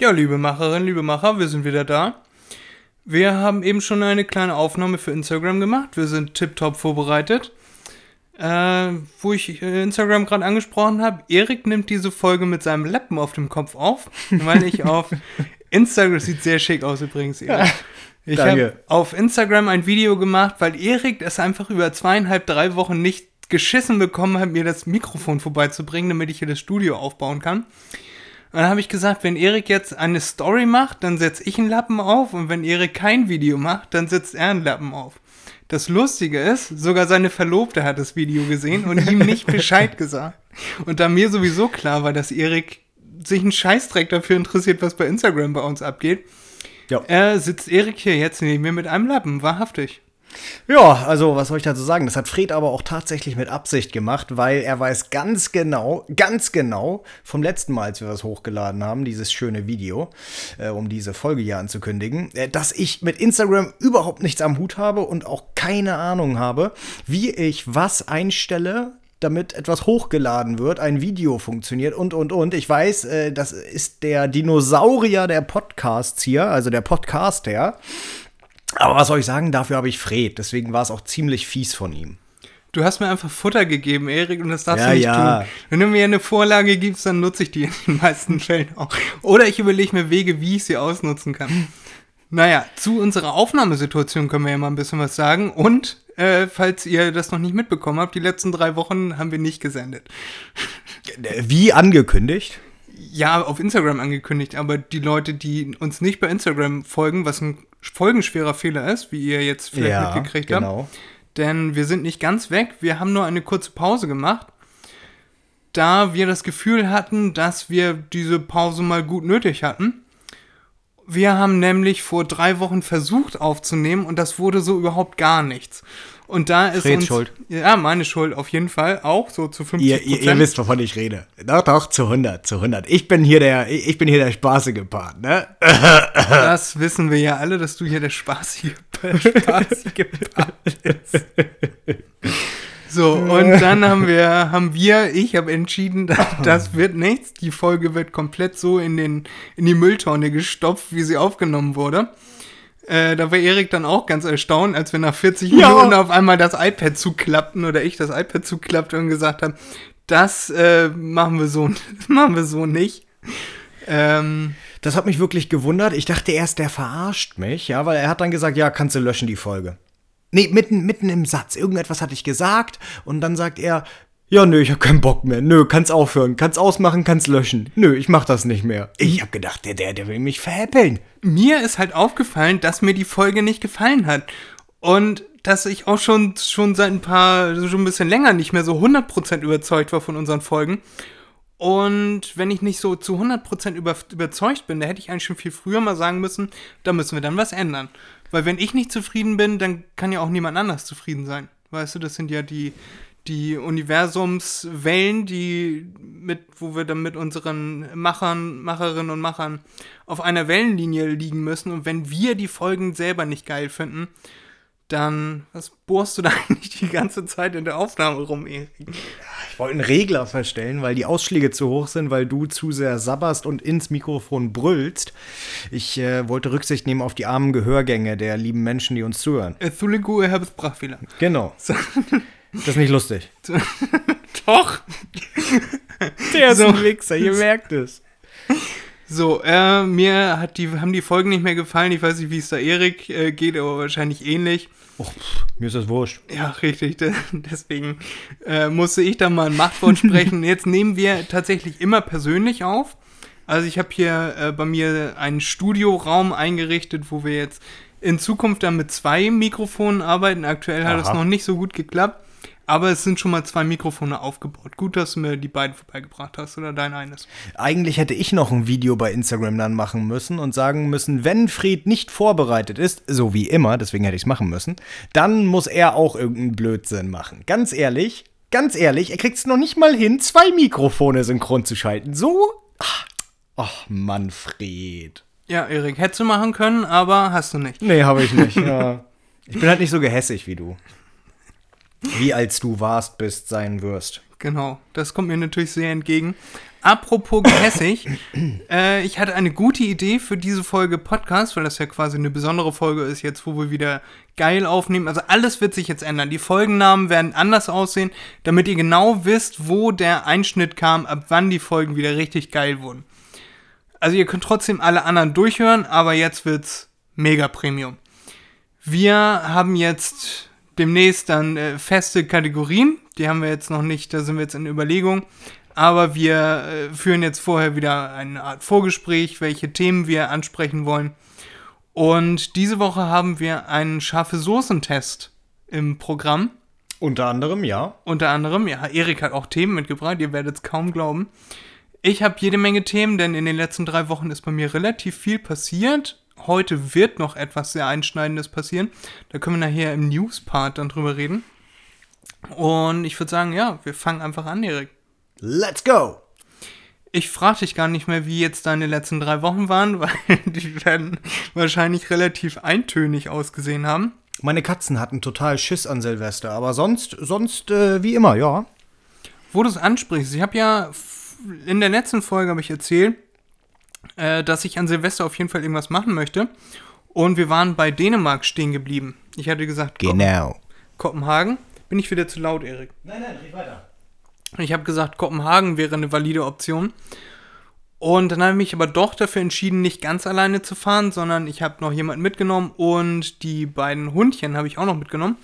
Ja, liebe Macherinnen, liebe Macher, wir sind wieder da. Wir haben eben schon eine kleine Aufnahme für Instagram gemacht. Wir sind tiptop vorbereitet. Äh, wo ich äh, Instagram gerade angesprochen habe, Erik nimmt diese Folge mit seinem Lappen auf dem Kopf auf, weil ich auf Instagram, sieht sehr schick aus übrigens, Erik. Ich habe auf Instagram ein Video gemacht, weil Erik es einfach über zweieinhalb, drei Wochen nicht geschissen bekommen hat, mir das Mikrofon vorbeizubringen, damit ich hier das Studio aufbauen kann. Und dann habe ich gesagt, wenn Erik jetzt eine Story macht, dann setze ich einen Lappen auf und wenn Erik kein Video macht, dann setzt er einen Lappen auf. Das Lustige ist, sogar seine Verlobte hat das Video gesehen und ihm nicht Bescheid gesagt. Und da mir sowieso klar war, dass Erik sich einen Scheißdreck dafür interessiert, was bei Instagram bei uns abgeht, ja. äh, sitzt Erik hier jetzt neben mir mit einem Lappen, wahrhaftig. Ja, also was soll ich dazu sagen? Das hat Fred aber auch tatsächlich mit Absicht gemacht, weil er weiß ganz genau, ganz genau vom letzten Mal, als wir das hochgeladen haben, dieses schöne Video, äh, um diese Folge hier anzukündigen, äh, dass ich mit Instagram überhaupt nichts am Hut habe und auch keine Ahnung habe, wie ich was einstelle, damit etwas hochgeladen wird, ein Video funktioniert und, und, und. Ich weiß, äh, das ist der Dinosaurier der Podcasts hier, also der Podcaster. Aber was soll ich sagen, dafür habe ich Fred. Deswegen war es auch ziemlich fies von ihm. Du hast mir einfach Futter gegeben, Erik, und das darfst ja, du nicht ja. tun. Wenn du mir eine Vorlage gibst, dann nutze ich die in den meisten Fällen auch. Oder ich überlege mir Wege, wie ich sie ausnutzen kann. Naja, zu unserer Aufnahmesituation können wir ja mal ein bisschen was sagen. Und, äh, falls ihr das noch nicht mitbekommen habt, die letzten drei Wochen haben wir nicht gesendet. Wie angekündigt? Ja, auf Instagram angekündigt, aber die Leute, die uns nicht bei Instagram folgen, was ein folgenschwerer Fehler ist, wie ihr jetzt vielleicht ja, mitgekriegt genau. habt. Denn wir sind nicht ganz weg, wir haben nur eine kurze Pause gemacht, da wir das Gefühl hatten, dass wir diese Pause mal gut nötig hatten. Wir haben nämlich vor drei Wochen versucht aufzunehmen und das wurde so überhaupt gar nichts. Und da ist Freds uns, Schuld. Ja, meine Schuld auf jeden Fall, auch so zu 50 ihr, ihr, ihr, wisst, wovon ich rede. Doch, doch, zu 100, zu 100. Ich bin hier der, ich bin hier der spaßige Part, ne? Das wissen wir ja alle, dass du hier der spaßige, spaßige Part bist. So, und dann haben wir, haben wir, ich habe entschieden, das, wird nichts. Die Folge wird komplett so in, den, in die Mülltonne gestopft, wie sie aufgenommen wurde. Äh, da war Erik dann auch ganz erstaunt, als wir nach 40 ja. Minuten auf einmal das iPad zuklappten oder ich das iPad zuklappte und gesagt habe, das äh, machen wir so, machen wir so nicht. Ähm, das hat mich wirklich gewundert. Ich dachte erst, der verarscht mich, ja, weil er hat dann gesagt, ja, kannst du löschen die Folge. Nee, mitten, mitten im Satz. Irgendetwas hatte ich gesagt und dann sagt er, ja, nö, ich hab keinen Bock mehr. Nö, kannst aufhören, kannst ausmachen, kannst löschen. Nö, ich mach das nicht mehr. Ich hab gedacht, der, der, der will mich veräppeln. Mir ist halt aufgefallen, dass mir die Folge nicht gefallen hat. Und dass ich auch schon, schon seit ein paar, schon ein bisschen länger nicht mehr so 100% überzeugt war von unseren Folgen. Und wenn ich nicht so zu 100% über, überzeugt bin, da hätte ich eigentlich schon viel früher mal sagen müssen, da müssen wir dann was ändern. Weil wenn ich nicht zufrieden bin, dann kann ja auch niemand anders zufrieden sein. Weißt du, das sind ja die, die Universumswellen, die mit, wo wir dann mit unseren Machern, Macherinnen und Machern auf einer Wellenlinie liegen müssen. Und wenn wir die Folgen selber nicht geil finden, dann, was bohrst du da eigentlich die ganze Zeit in der Aufnahme rum, Erik? Ich wollte einen Regler verstellen, weil die Ausschläge zu hoch sind, weil du zu sehr sabberst und ins Mikrofon brüllst. Ich äh, wollte Rücksicht nehmen auf die armen Gehörgänge der lieben Menschen, die uns zuhören. Habe es Sprachfehler. Genau. So. Das ist nicht lustig. Doch. Der ist so. ein Wichser, ihr merkt es. So, äh, mir hat die, haben die Folgen nicht mehr gefallen. Ich weiß nicht, wie es da Erik äh, geht, aber wahrscheinlich ähnlich. Och, mir ist das wurscht. Ja, richtig. Deswegen äh, musste ich da mal ein Machtwort sprechen. Jetzt nehmen wir tatsächlich immer persönlich auf. Also ich habe hier äh, bei mir einen Studioraum eingerichtet, wo wir jetzt in Zukunft dann mit zwei Mikrofonen arbeiten. Aktuell hat es noch nicht so gut geklappt. Aber es sind schon mal zwei Mikrofone aufgebaut. Gut, dass du mir die beiden vorbeigebracht hast oder dein eines. Eigentlich hätte ich noch ein Video bei Instagram dann machen müssen und sagen müssen, wenn Fred nicht vorbereitet ist, so wie immer, deswegen hätte ich es machen müssen, dann muss er auch irgendeinen Blödsinn machen. Ganz ehrlich, ganz ehrlich, er kriegt es noch nicht mal hin, zwei Mikrofone synchron zu schalten. So. Ach, ach Manfred. Ja, Erik, hättest du machen können, aber hast du nicht. Nee, habe ich nicht. ja. Ich bin halt nicht so gehässig wie du. Wie als du warst, bist, sein wirst. Genau, das kommt mir natürlich sehr entgegen. Apropos gehässig, äh, ich hatte eine gute Idee für diese Folge Podcast, weil das ja quasi eine besondere Folge ist jetzt, wo wir wieder geil aufnehmen. Also alles wird sich jetzt ändern. Die Folgennamen werden anders aussehen, damit ihr genau wisst, wo der Einschnitt kam, ab wann die Folgen wieder richtig geil wurden. Also ihr könnt trotzdem alle anderen durchhören, aber jetzt wird's mega Premium. Wir haben jetzt demnächst dann äh, feste Kategorien. Die haben wir jetzt noch nicht, da sind wir jetzt in Überlegung aber wir äh, führen jetzt vorher wieder eine Art Vorgespräch, welche Themen wir ansprechen wollen. Und diese Woche haben wir einen scharfe Soßentest im Programm. Unter anderem, ja. Unter anderem, ja. Erik hat auch Themen mitgebracht, ihr werdet es kaum glauben. Ich habe jede Menge Themen, denn in den letzten drei Wochen ist bei mir relativ viel passiert. Heute wird noch etwas sehr Einschneidendes passieren. Da können wir nachher im News-Part dann drüber reden. Und ich würde sagen, ja, wir fangen einfach an, Erik. Let's go! Ich frage dich gar nicht mehr, wie jetzt deine letzten drei Wochen waren, weil die werden wahrscheinlich relativ eintönig ausgesehen haben. Meine Katzen hatten total Schiss an Silvester, aber sonst, sonst äh, wie immer, ja. Wo du es ansprichst, ich habe ja in der letzten Folge habe ich erzählt, äh, dass ich an Silvester auf jeden Fall irgendwas machen möchte. Und wir waren bei Dänemark stehen geblieben. Ich hatte gesagt, genau. Kopenhagen. Bin ich wieder zu laut, Erik? Nein, nein, red weiter. Ich habe gesagt, Kopenhagen wäre eine valide Option. Und dann habe ich mich aber doch dafür entschieden, nicht ganz alleine zu fahren, sondern ich habe noch jemanden mitgenommen und die beiden Hundchen habe ich auch noch mitgenommen,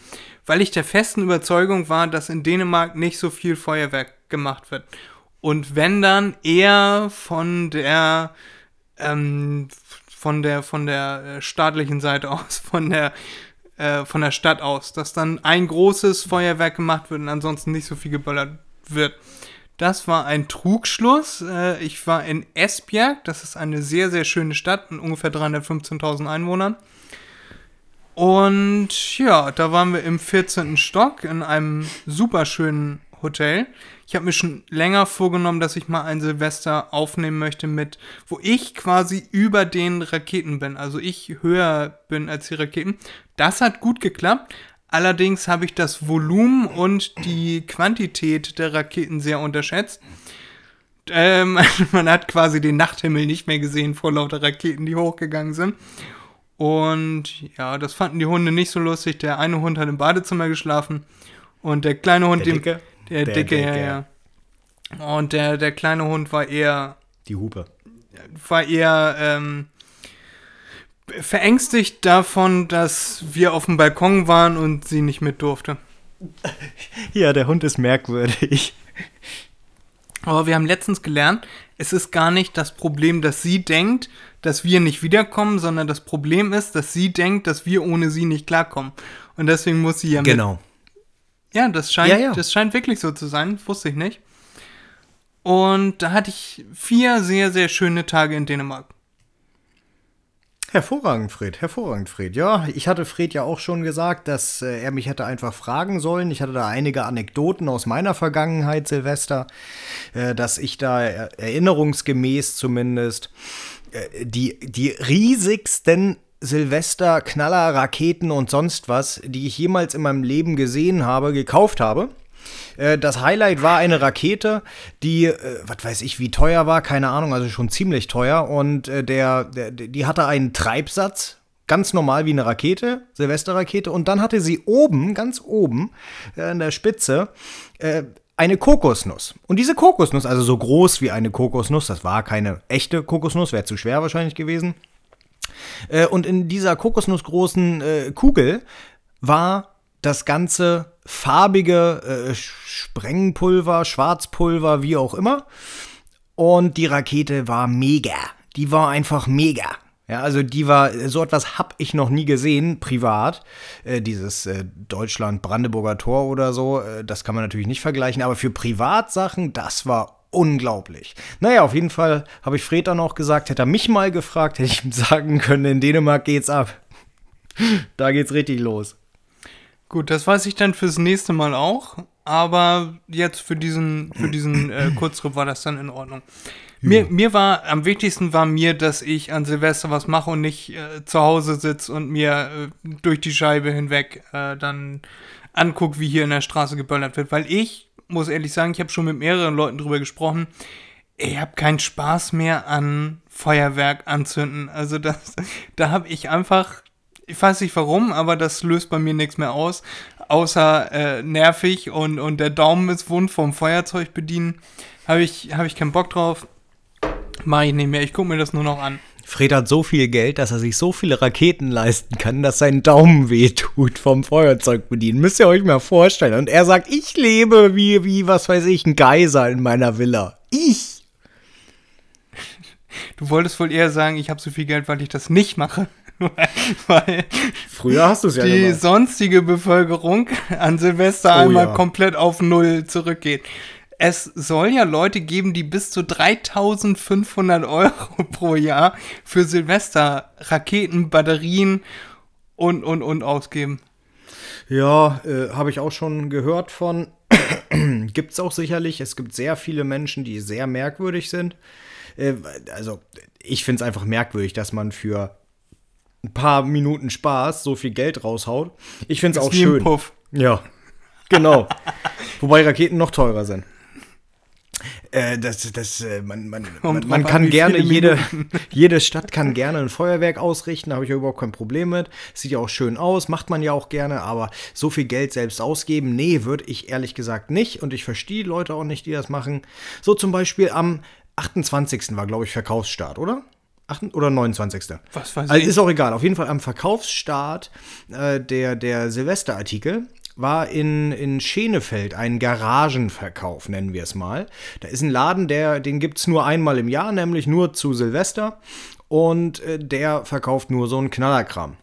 weil ich der festen Überzeugung war, dass in Dänemark nicht so viel Feuerwerk gemacht wird. Und wenn dann eher von der ähm, von der von der äh, staatlichen Seite aus, von der äh, von der Stadt aus, dass dann ein großes Feuerwerk gemacht wird und ansonsten nicht so viel geböllert wird. Das war ein Trugschluss. Äh, ich war in Esbjerg, das ist eine sehr, sehr schöne Stadt mit ungefähr 315.000 Einwohnern. Und ja, da waren wir im 14. Stock in einem super schönen Hotel. Ich habe mir schon länger vorgenommen, dass ich mal ein Silvester aufnehmen möchte mit, wo ich quasi über den Raketen bin. Also ich höher bin als die Raketen. Das hat gut geklappt. Allerdings habe ich das Volumen und die Quantität der Raketen sehr unterschätzt. Ähm, man hat quasi den Nachthimmel nicht mehr gesehen vor lauter Raketen, die hochgegangen sind. Und ja, das fanden die Hunde nicht so lustig. Der eine Hund hat im Badezimmer geschlafen und der kleine Hund, der Dicke, der, der Dicke, Dicke, ja, ja. Und der, der kleine Hund war eher. Die Hupe. War eher ähm, verängstigt davon, dass wir auf dem Balkon waren und sie nicht mit durfte. Ja, der Hund ist merkwürdig. Aber wir haben letztens gelernt, es ist gar nicht das Problem, dass sie denkt, dass wir nicht wiederkommen, sondern das Problem ist, dass sie denkt, dass wir ohne sie nicht klarkommen. Und deswegen muss sie ja mit. Ja, das scheint, ja, ja. das scheint wirklich so zu sein, wusste ich nicht. Und da hatte ich vier sehr, sehr schöne Tage in Dänemark. Hervorragend, Fred, hervorragend, Fred. Ja, ich hatte Fred ja auch schon gesagt, dass äh, er mich hätte einfach fragen sollen. Ich hatte da einige Anekdoten aus meiner Vergangenheit, Silvester, äh, dass ich da erinnerungsgemäß zumindest äh, die, die riesigsten Silvester, Knaller, Raketen und sonst was, die ich jemals in meinem Leben gesehen habe, gekauft habe. Äh, das Highlight war eine Rakete, die, äh, was weiß ich, wie teuer war, keine Ahnung, also schon ziemlich teuer. Und äh, der, der, die hatte einen Treibsatz, ganz normal wie eine Rakete, Silvesterrakete. Und dann hatte sie oben, ganz oben, an der Spitze, eine Kokosnuss. Und diese Kokosnuss, also so groß wie eine Kokosnuss, das war keine echte Kokosnuss, wäre zu schwer wahrscheinlich gewesen. Und in dieser kokosnussgroßen Kugel war das ganze farbige äh, Sprengpulver, Schwarzpulver, wie auch immer. Und die Rakete war mega. Die war einfach mega. Ja, also die war, so etwas habe ich noch nie gesehen, privat. Äh, dieses äh, Deutschland-Brandenburger Tor oder so, äh, das kann man natürlich nicht vergleichen, aber für Privatsachen, das war unglaublich. Naja, auf jeden Fall habe ich Fred dann auch gesagt, hätte er mich mal gefragt, hätte ich ihm sagen können, in Dänemark geht's ab. da geht's richtig los. Gut, das weiß ich dann fürs nächste Mal auch. Aber jetzt für diesen, für diesen äh, Kurztrip war das dann in Ordnung. Mir, mir war, am wichtigsten war mir, dass ich an Silvester was mache und nicht äh, zu Hause sitze und mir äh, durch die Scheibe hinweg äh, dann angucke, wie hier in der Straße geböllert wird. Weil ich, muss ehrlich sagen, ich habe schon mit mehreren Leuten drüber gesprochen, ich habe keinen Spaß mehr an Feuerwerk anzünden. Also das, da habe ich einfach, ich weiß nicht warum, aber das löst bei mir nichts mehr aus, außer äh, nervig und, und der Daumen ist wund vom Feuerzeug bedienen. Habe ich, hab ich keinen Bock drauf. Mache ich nicht mehr. Ich gucke mir das nur noch an. Fred hat so viel Geld, dass er sich so viele Raketen leisten kann, dass sein Daumen wehtut vom Feuerzeug bedienen. Müsst ihr euch mal vorstellen. Und er sagt, ich lebe wie, wie, was weiß ich, ein Geiser in meiner Villa. Ich. Du wolltest wohl eher sagen, ich habe so viel Geld, weil ich das nicht mache. weil Früher hast du es ja die gemacht. sonstige Bevölkerung an Silvester Oh einmal ja. komplett auf Null zurückgeht. Es soll ja Leute geben, die bis zu 3500 Euro pro Jahr für Silvester Raketen, Batterien und, und, und ausgeben. Ja, äh, habe ich auch schon gehört von. Gibt's auch sicherlich. Es gibt sehr viele Menschen, die sehr merkwürdig sind. Äh, also, ich finde es einfach merkwürdig, dass man für ein paar Minuten Spaß so viel Geld raushaut. Ich finde es auch wie ein schön. Puff. Ja, genau. Wobei Raketen noch teurer sind. Äh, das, das, äh, man, man, man, man kann gerne, jede, jede Stadt kann gerne ein Feuerwerk ausrichten, da habe ich ja überhaupt kein Problem mit. Sieht ja auch schön aus, macht man ja auch gerne, aber so viel Geld selbst ausgeben, nee, würde ich ehrlich gesagt nicht. Und ich verstehe Leute auch nicht, die das machen. So zum Beispiel am 28. war, glaube ich, Verkaufsstart, oder? 8. oder 29. Was weiß Also ich. ist auch egal. Auf jeden Fall am Verkaufsstart äh, der, der Silvesterartikel war in, in Schenefeld ein Garagenverkauf, nennen wir es mal. Da ist ein Laden, der, den gibt es nur einmal im Jahr, nämlich nur zu Silvester. Und äh, der verkauft nur so einen Knallerkram.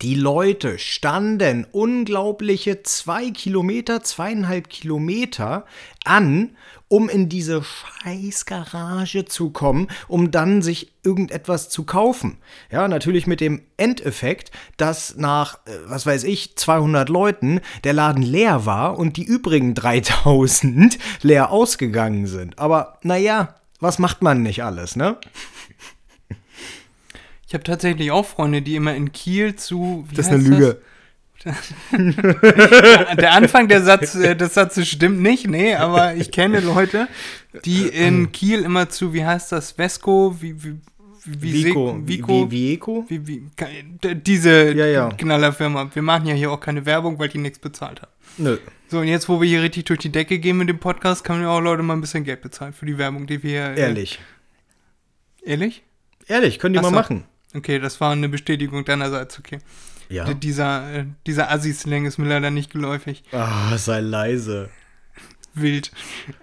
Die Leute standen unglaubliche zwei Kilometer, zweieinhalb Kilometer an, um in diese scheiß Garage zu kommen, um dann sich irgendetwas zu kaufen. Ja, natürlich mit dem Endeffekt, dass nach, äh, was weiß ich, 200 Leuten der Laden leer war und die übrigen 3000 leer ausgegangen sind. Aber naja, was macht man nicht alles, ne? Ich habe tatsächlich auch Freunde, die immer in Kiel zu. wie Das ist eine Lüge. Der Anfang der Satz, äh, des Satzes stimmt nicht, nee, aber ich kenne Leute, die in Kiel immer zu, wie heißt das, Vesco, wie, wie, wie Vico. Vico, Wie, Vico? wie, wie, d- diese Ja, ja. Knallerfirma. Wir machen ja hier auch keine Werbung, weil die nichts bezahlt haben. Nö. So, und jetzt, wo wir hier richtig durch die Decke gehen mit dem Podcast, können wir auch Leute mal ein bisschen Geld bezahlen für die Werbung, die wir hier. äh, Ehrlich. Ehrlich? Ehrlich, könnt ihr Ach mal so. machen. Okay, das war eine Bestätigung deinerseits, okay. Ja. D- Dieser, äh, dieser Assi-Slang ist mir leider nicht geläufig. Ah, sei leise. Wild.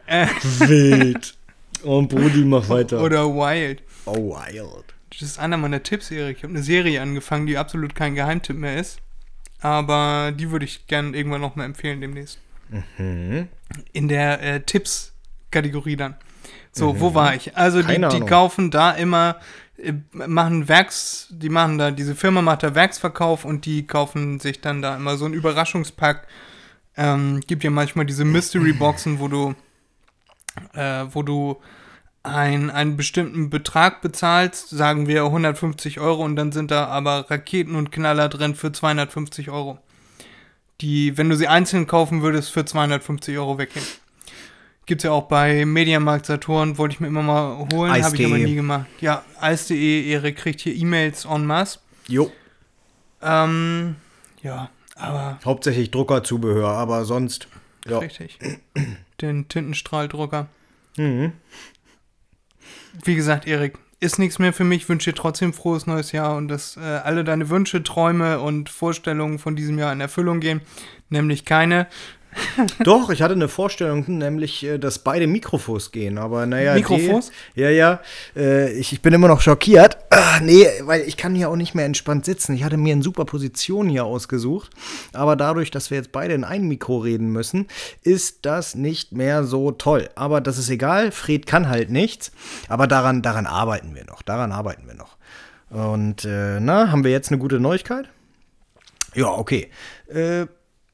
Äh, Wild. Oh, Brudi, mach weiter. oder Wild. oh, wild. Das ist einer meiner Tipps, Erik. Ich habe eine Serie angefangen, die absolut kein Geheimtipp mehr ist. Aber die würde ich gerne irgendwann noch mal empfehlen demnächst. Mhm. In der äh, Tipps-Kategorie dann. So, wo war ich? Also die, Keine die Ahnung. kaufen da immer, machen Werks, die machen da, diese Firma macht da Werksverkauf und die kaufen sich dann da immer so einen Überraschungspack. Ähm, gibt ja manchmal diese Mystery-Boxen, wo du, äh, wo du ein, einen bestimmten Betrag bezahlst, sagen wir 150 Euro und dann sind da aber Raketen und Knaller drin für 250 Euro. Die, wenn du sie einzeln kaufen würdest, für 250 Euro weggehen. Gibt's ja auch bei Mediamarkt Saturn, wollte ich mir immer mal holen, habe ich aber nie gemacht. Ja, Eis.de, Erik kriegt hier E-Mails en masse. Jo. Ähm, ja, aber Hauptsächlich Druckerzubehör, aber sonst. Ja. richtig. Den Tintenstrahldrucker. Mhm. Wie gesagt, Erik, ist nichts mehr für mich. Wünsche dir trotzdem frohes neues Jahr und dass äh, alle deine Wünsche, Träume und Vorstellungen von diesem Jahr in Erfüllung gehen. Nämlich keine. Doch, ich hatte eine Vorstellung, nämlich, äh, dass beide Mikrofos gehen, aber naja. Mikrofos? Die, ja, ja. Äh, ich, ich bin immer noch schockiert. Ah, nee, weil ich kann hier auch nicht mehr entspannt sitzen. Ich hatte mir eine super Position hier ausgesucht, aber dadurch, dass wir jetzt beide in ein Mikro reden müssen, ist das nicht mehr so toll. Aber das ist egal, Fred kann halt nichts, aber daran, daran arbeiten wir noch, daran arbeiten wir noch. Und, äh, na, haben wir jetzt eine gute Neuigkeit? Ja, okay. Äh,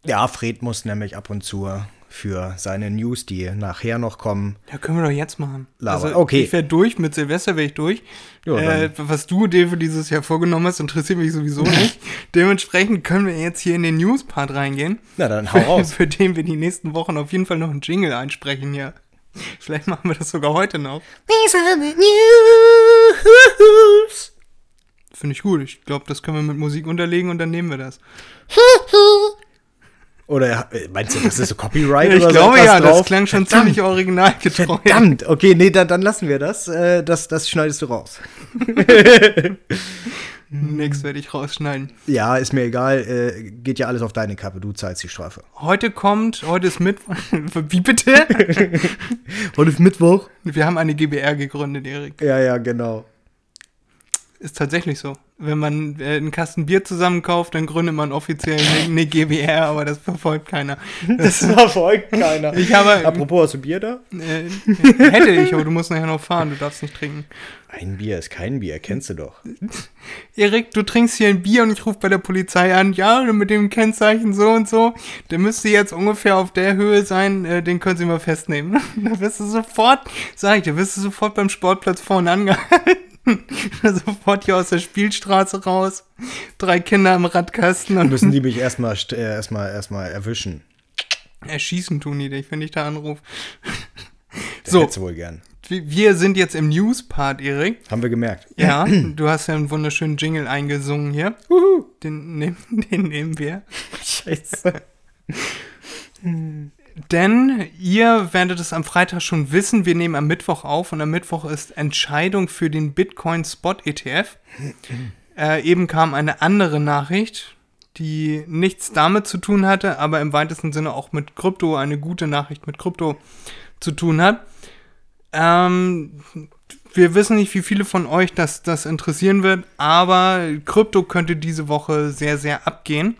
ja, Fred muss nämlich ab und zu für seine News, die nachher noch kommen. Ja, können wir doch jetzt machen. Laber. Okay. Ich wäre durch, mit Silvester wäre ich durch. Ja, äh, was du dir für dieses Jahr vorgenommen hast, interessiert mich sowieso nicht. Dementsprechend können wir jetzt hier in den News-Part reingehen. Na, dann hau raus. Für den wir die nächsten Wochen auf jeden Fall noch einen Jingle einsprechen hier. Vielleicht machen wir das sogar heute noch. These are the news. Finde ich gut. Ich glaube, das können wir mit Musik unterlegen und dann nehmen wir das. Oder äh, meinst du, das ist so Copyright ich oder so glaube etwas ja, das drauf? klang schon Verdammt, ziemlich originalgetreu. Verdammt, okay, nee, dann, dann lassen wir das. Äh, das. Das schneidest du raus. Nix werde ich rausschneiden. Ja, ist mir egal. Äh, geht ja alles auf deine Kappe. Du zahlst die Strafe. Heute kommt, heute ist Mittwoch. Wie bitte? Heute ist Mittwoch. Wir haben eine GBR gegründet, Erik. Ja, ja, genau. Ist tatsächlich so. Wenn man äh, einen Kasten Bier zusammenkauft, dann gründet man offiziell eine, GBR, aber das verfolgt keiner. Das verfolgt keiner. Ich habe- Apropos, hast du Bier da? Äh, hätte ich, aber du musst nachher noch fahren, du darfst nicht trinken. Ein Bier ist kein Bier, kennst du doch. Erik, du trinkst hier ein Bier und ich rufe bei der Polizei an, ja, mit dem Kennzeichen so und so. Der müsste jetzt ungefähr auf der Höhe sein, äh, den können Sie mal festnehmen. Da wirst du sofort, sag ich dir, wirst du sofort beim Sportplatz vorne angehalten. sofort hier aus der Spielstraße raus. Drei Kinder im Radkasten und Müssen die mich erstmal st- äh, erstmal erwischen. erschießen tun die dich, wenn ich da anrufe. Das So. hättest wohl gern. Wir sind jetzt im News-Part, Erik. Haben wir gemerkt. Ja, du hast ja einen wunderschönen Jingle eingesungen hier. Den, nehm, den nehmen wir. Scheiße. Denn ihr werdet es am Freitag schon wissen, wir nehmen am Mittwoch auf und am Mittwoch ist Entscheidung für den Bitcoin Spot ETF. äh, eben kam eine andere Nachricht, die nichts damit zu tun hatte, aber im weitesten Sinne auch mit Krypto, eine gute Nachricht mit Krypto zu tun hat. Ähm, wir wissen nicht, wie viele von euch das, das interessieren wird, aber Krypto könnte diese Woche sehr, sehr abgehen.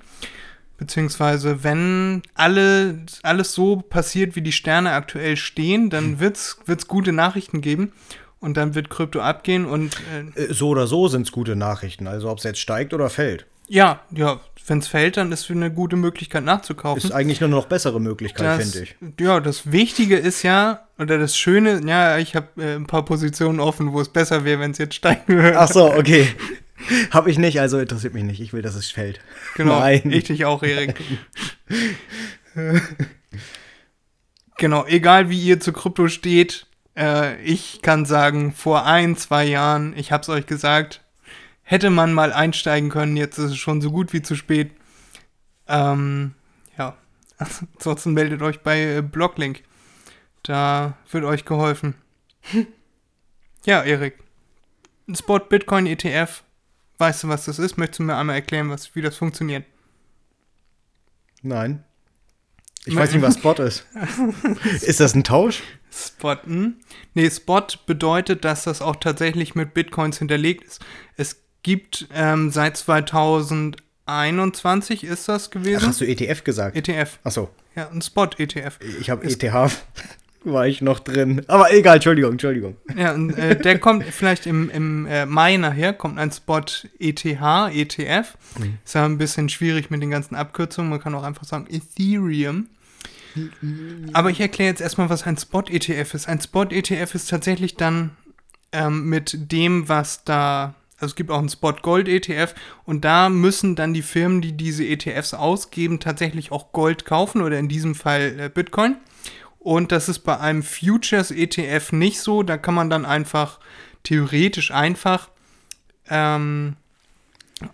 Beziehungsweise, wenn alle, alles so passiert, wie die Sterne aktuell stehen, dann wird's wird's gute Nachrichten geben und dann wird Krypto abgehen und äh, Äh, So oder so sind es gute Nachrichten. Also ob es jetzt steigt oder fällt. ja, ja, wenn es fällt, dann ist es eine gute Möglichkeit nachzukaufen. Ist eigentlich nur eine noch bessere Möglichkeit, finde ich. Ja, das Wichtige ist ja, oder das Schöne, ja, ich habe äh, ein paar Positionen offen, wo es besser wäre, wenn es jetzt steigen würde. Ach so, okay. Hab ich nicht, also interessiert mich nicht. Ich will, dass es fällt. Genau, Nein. ich dich auch, Erik. genau, egal wie ihr zu Krypto steht, äh, ich kann sagen, vor ein, zwei Jahren, ich hab's euch gesagt, hätte man mal einsteigen können, jetzt ist es schon so gut wie zu spät. Ähm, ja, ansonsten meldet euch bei äh, Blocklink. Da wird euch geholfen. ja, Erik. Spot Bitcoin ETF. Weißt du, was das ist? Möchtest du mir einmal erklären, was, wie das funktioniert? Nein. Ich weiß nicht, was Spot ist. ist das ein Tausch? Spotten. Nee, Spot bedeutet, dass das auch tatsächlich mit Bitcoins hinterlegt ist. Es gibt ähm, seit 2021 ist das Ach, gewesen. hast du ETF gesagt? ETF. Ach so. Ja, ein Spot-ETF. Ich habe ETH. War ich noch drin. Aber egal, Entschuldigung, Entschuldigung. Ja, und äh, der kommt vielleicht im, im äh, Mai nachher, kommt ein Spot ETH, ETF. Ist ja ein bisschen schwierig mit den ganzen Abkürzungen. Man kann auch einfach sagen Ethereum. Aber ich erkläre jetzt erstmal, was ein Spot-ETF ist. Ein Spot-ETF ist tatsächlich dann ähm, mit dem, was da, also es gibt auch einen Spot-Gold-ETF und da müssen dann die Firmen, die diese ETFs ausgeben, tatsächlich auch Gold kaufen oder in diesem Fall äh, Bitcoin. Und das ist bei einem Futures-ETF nicht so. Da kann man dann einfach, theoretisch einfach, ähm,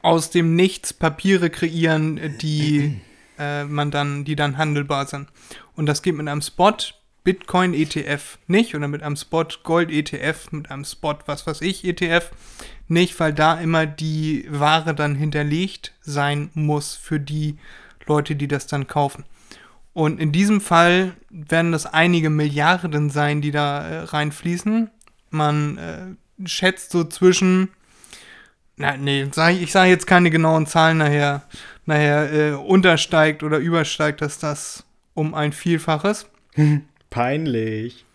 aus dem Nichts Papiere kreieren, die äh, man dann, die dann handelbar sind. Und das geht mit einem Spot Bitcoin ETF nicht oder mit einem Spot Gold ETF, mit einem Spot was weiß ich ETF nicht, weil da immer die Ware dann hinterlegt sein muss für die Leute, die das dann kaufen. Und in diesem Fall werden das einige Milliarden sein, die da äh, reinfließen. Man äh, schätzt so zwischen, na, nee, sag, ich- sage jetzt keine genauen Zahlen nachher, nachher äh, untersteigt oder übersteigt, dass das um ein Vielfaches. Peinlich.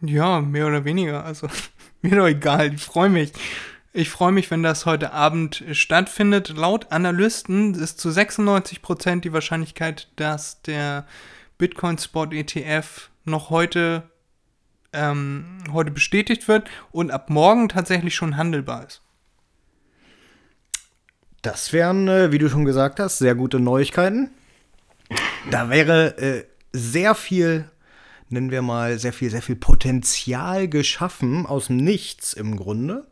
Ja, mehr oder weniger. Also, mir doch egal. Ich freue mich. Ich freue mich, wenn das heute Abend stattfindet. Laut Analysten ist zu 96% die Wahrscheinlichkeit, dass der Bitcoin Spot ETF noch heute, ähm, heute bestätigt wird und ab morgen tatsächlich schon handelbar ist. Das wären, äh, wie du schon gesagt hast, sehr gute Neuigkeiten. Da wäre äh, sehr viel nennen wir mal, sehr viel, sehr viel Potenzial geschaffen, aus dem Nichts im Grunde.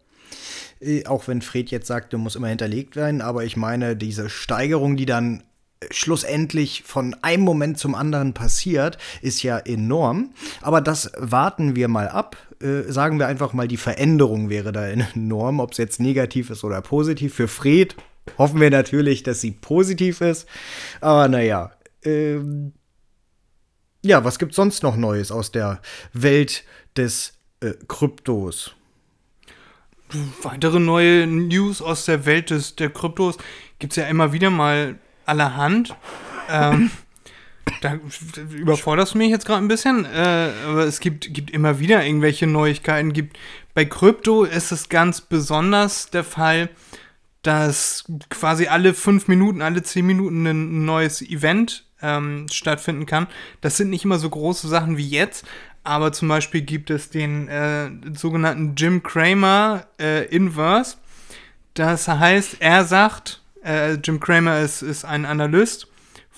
Äh, auch wenn Fred jetzt sagt, du musst immer hinterlegt werden, aber ich meine, diese Steigerung, die dann schlussendlich von einem Moment zum anderen passiert, ist ja enorm. Aber das warten wir mal ab. Äh, sagen wir einfach mal, die Veränderung wäre da enorm, ob es jetzt negativ ist oder positiv. Für Fred hoffen wir natürlich, dass sie positiv ist. Aber naja. Ähm, ja, was gibt sonst noch Neues aus der Welt des äh, Kryptos? Weitere neue News aus der Welt des, der Kryptos gibt es ja immer wieder mal allerhand. ähm, da überforderst du mich jetzt gerade ein bisschen, äh, aber es gibt, gibt immer wieder irgendwelche Neuigkeiten. Gibt, bei Krypto ist es ganz besonders der Fall, dass quasi alle fünf Minuten, alle zehn Minuten ein neues Event ähm, stattfinden kann. Das sind nicht immer so große Sachen wie jetzt, aber zum Beispiel gibt es den äh, sogenannten Jim Cramer äh, Inverse. Das heißt, er sagt, äh, Jim Cramer ist, ist ein Analyst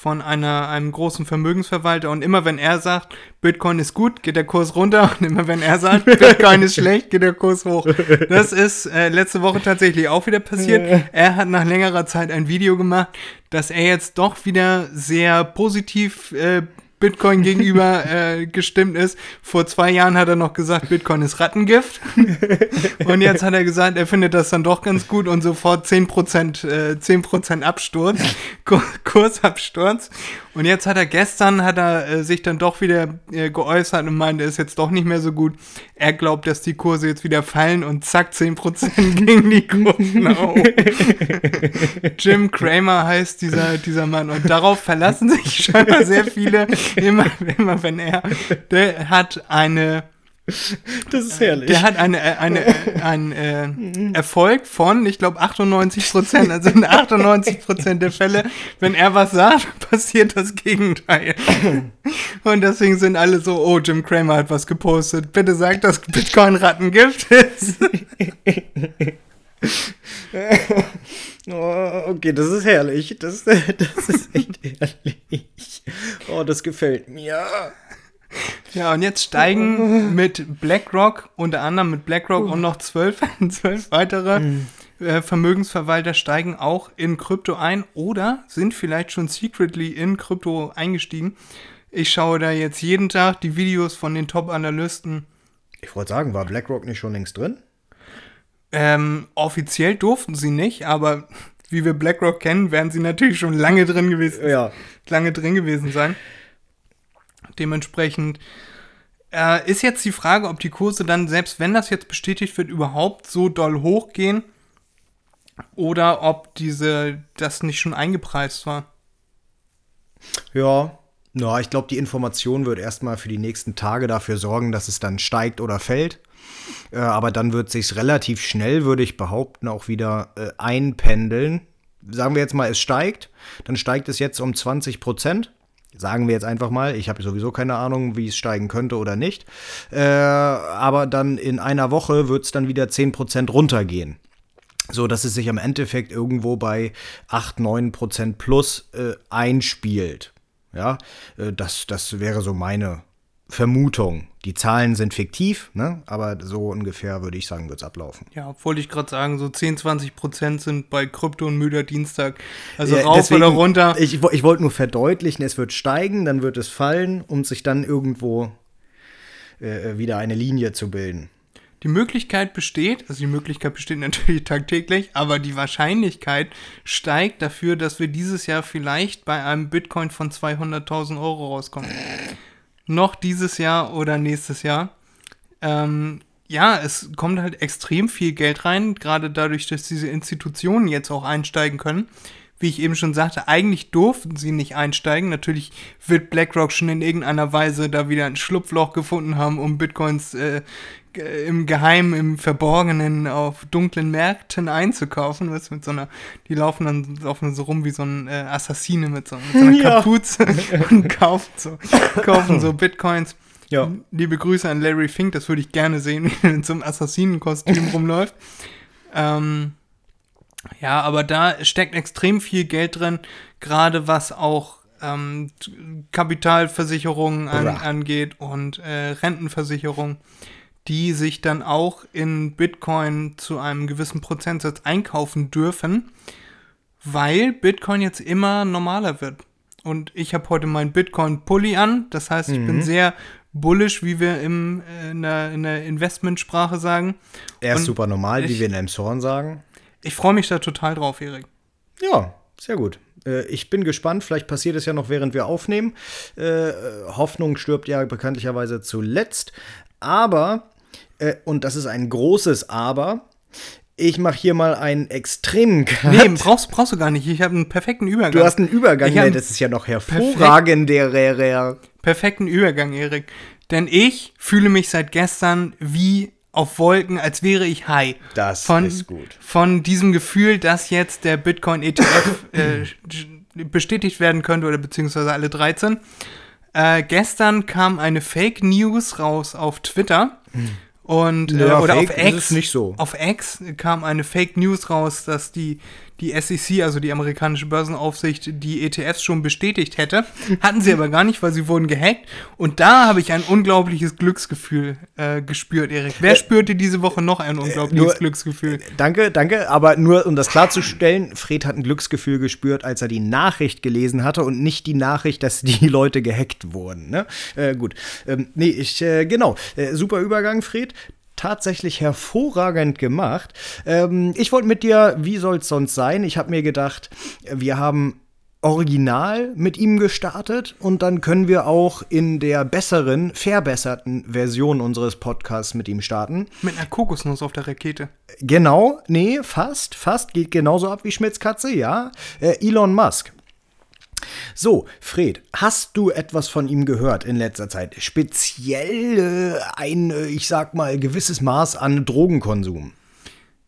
von einer, einem großen Vermögensverwalter und immer wenn er sagt, Bitcoin ist gut, geht der Kurs runter und immer wenn er sagt, Bitcoin ist schlecht, geht der Kurs hoch. Das ist äh, letzte Woche tatsächlich auch wieder passiert. Er hat nach längerer Zeit ein Video gemacht, dass er jetzt doch wieder sehr positiv äh, Bitcoin gegenüber äh, gestimmt ist. Vor zwei Jahren hat er noch gesagt, Bitcoin ist Rattengift. und jetzt hat er gesagt, er findet das dann doch ganz gut und sofort 10%, äh, 10 Absturz, Kursabsturz. Und jetzt hat er gestern, hat er äh, sich dann doch wieder äh, geäußert und meinte, ist jetzt doch nicht mehr so gut. Er glaubt, dass die Kurse jetzt wieder fallen und zack, 10% gegen die Kursen auf. Jim Kramer heißt dieser, dieser Mann. Und darauf verlassen sich scheinbar sehr viele, immer, immer wenn er, der hat eine das ist herrlich. Der hat eine, äh, eine, äh, einen äh, Erfolg von, ich glaube, 98 Prozent. Also in 98 Prozent der Fälle, wenn er was sagt, passiert das Gegenteil. Und deswegen sind alle so, oh, Jim Cramer hat was gepostet. Bitte sag, dass Bitcoin Rattengift ist. oh, okay, das ist herrlich. Das, das ist echt herrlich. Oh, das gefällt mir. Ja, und jetzt steigen mit BlackRock, unter anderem mit BlackRock und noch zwölf, zwölf weitere äh, Vermögensverwalter steigen auch in Krypto ein oder sind vielleicht schon secretly in Krypto eingestiegen. Ich schaue da jetzt jeden Tag die Videos von den Top-Analysten. Ich wollte sagen, war BlackRock nicht schon längst drin? Ähm, offiziell durften sie nicht, aber wie wir BlackRock kennen, werden sie natürlich schon lange drin gewesen, ja. lange drin gewesen sein. Dementsprechend äh, ist jetzt die Frage, ob die Kurse dann, selbst wenn das jetzt bestätigt wird, überhaupt so doll hochgehen oder ob diese das nicht schon eingepreist war. Ja, ja, ich glaube, die Information wird erstmal für die nächsten Tage dafür sorgen, dass es dann steigt oder fällt. Äh, aber dann wird sich relativ schnell, würde ich behaupten, auch wieder äh, einpendeln. Sagen wir jetzt mal, es steigt, dann steigt es jetzt um 20 Prozent. Sagen wir jetzt einfach mal, ich habe sowieso keine Ahnung, wie es steigen könnte oder nicht. Äh, aber dann in einer Woche wird es dann wieder 10% runtergehen. So dass es sich im Endeffekt irgendwo bei 8, 9% plus äh, einspielt. Ja, äh, das, das wäre so meine Vermutung. Die Zahlen sind fiktiv, ne? aber so ungefähr würde ich sagen, wird es ablaufen. Ja, wollte ich gerade sagen, so 10, 20 Prozent sind bei Krypto und Müder Dienstag. Also ja, rauf deswegen, oder runter. Ich, ich wollte nur verdeutlichen, es wird steigen, dann wird es fallen, um sich dann irgendwo äh, wieder eine Linie zu bilden. Die Möglichkeit besteht, also die Möglichkeit besteht natürlich tagtäglich, aber die Wahrscheinlichkeit steigt dafür, dass wir dieses Jahr vielleicht bei einem Bitcoin von 200.000 Euro rauskommen noch dieses Jahr oder nächstes Jahr. Ähm, ja, es kommt halt extrem viel Geld rein, gerade dadurch, dass diese Institutionen jetzt auch einsteigen können. Wie ich eben schon sagte, eigentlich durften sie nicht einsteigen. Natürlich wird BlackRock schon in irgendeiner Weise da wieder ein Schlupfloch gefunden haben, um Bitcoins äh, im Geheimen, im Verborgenen auf dunklen Märkten einzukaufen. Was mit so einer, die laufen dann, laufen so rum wie so ein äh, Assassine mit so, mit so einer ja. Kapuze und kaufen so, kaufen so Bitcoins. Ja. Liebe Grüße an Larry Fink, das würde ich gerne sehen, wie er in so einem Assassinenkostüm rumläuft. Ähm, ja, aber da steckt extrem viel Geld drin, gerade was auch ähm, Kapitalversicherungen an, angeht und äh, Rentenversicherungen, die sich dann auch in Bitcoin zu einem gewissen Prozentsatz einkaufen dürfen, weil Bitcoin jetzt immer normaler wird. Und ich habe heute meinen Bitcoin-Pulli an, das heißt, ich Mhm. bin sehr bullish, wie wir im, äh, in, der, in der Investmentsprache sagen. Er ist Und super normal, wie ich- wir in Elmshorn sagen. Ich freue mich da total drauf, Erik. Ja, sehr gut. Äh, Ich bin gespannt, vielleicht passiert es ja noch, während wir aufnehmen. Äh, Hoffnung stirbt ja bekanntlicherweise zuletzt. Aber, äh, und das ist ein großes Aber, ich mache hier mal einen extremen Cut. Nee, brauchst, brauchst du gar nicht. Ich habe einen perfekten Übergang. Du hast einen Übergang, einen das ist ja noch hervorragender. perfekten Übergang, Erik. Denn ich fühle mich seit gestern wie auf Wolken, als wäre ich high. Das von, ist gut. Von diesem Gefühl, dass jetzt der Bitcoin ETF äh, bestätigt werden könnte oder beziehungsweise alle 13. Äh, gestern kam eine Fake News raus auf Twitter. Und, äh, Ja, oder Fake auf X, so. auf X kam eine Fake News raus, dass die, die SEC, also die amerikanische Börsenaufsicht, die ETFs schon bestätigt hätte. Hatten sie aber gar nicht, weil sie wurden gehackt. Und da habe ich ein unglaubliches Glücksgefühl äh, gespürt, Erik. Wer spürte diese Woche noch ein unglaubliches nur- Glücksgefühl? Danke, danke. Aber nur um das klarzustellen, Fred hat ein Glücksgefühl gespürt, als er die Nachricht gelesen hatte und nicht die Nachricht, dass die Leute gehackt wurden. Ne? Äh, gut. Ähm, nee, ich, äh, genau. Äh, super Übergang, Fred. Tatsächlich hervorragend gemacht. Ähm, ich wollte mit dir, wie soll es sonst sein? Ich habe mir gedacht, wir haben original mit ihm gestartet und dann können wir auch in der besseren, verbesserten Version unseres Podcasts mit ihm starten. Mit einer Kokosnuss auf der Rakete. Genau, nee, fast, fast, geht genauso ab wie Schmitz Katze, ja. Äh, Elon Musk. So, Fred, hast du etwas von ihm gehört in letzter Zeit? Speziell äh, ein, ich sag mal, gewisses Maß an Drogenkonsum.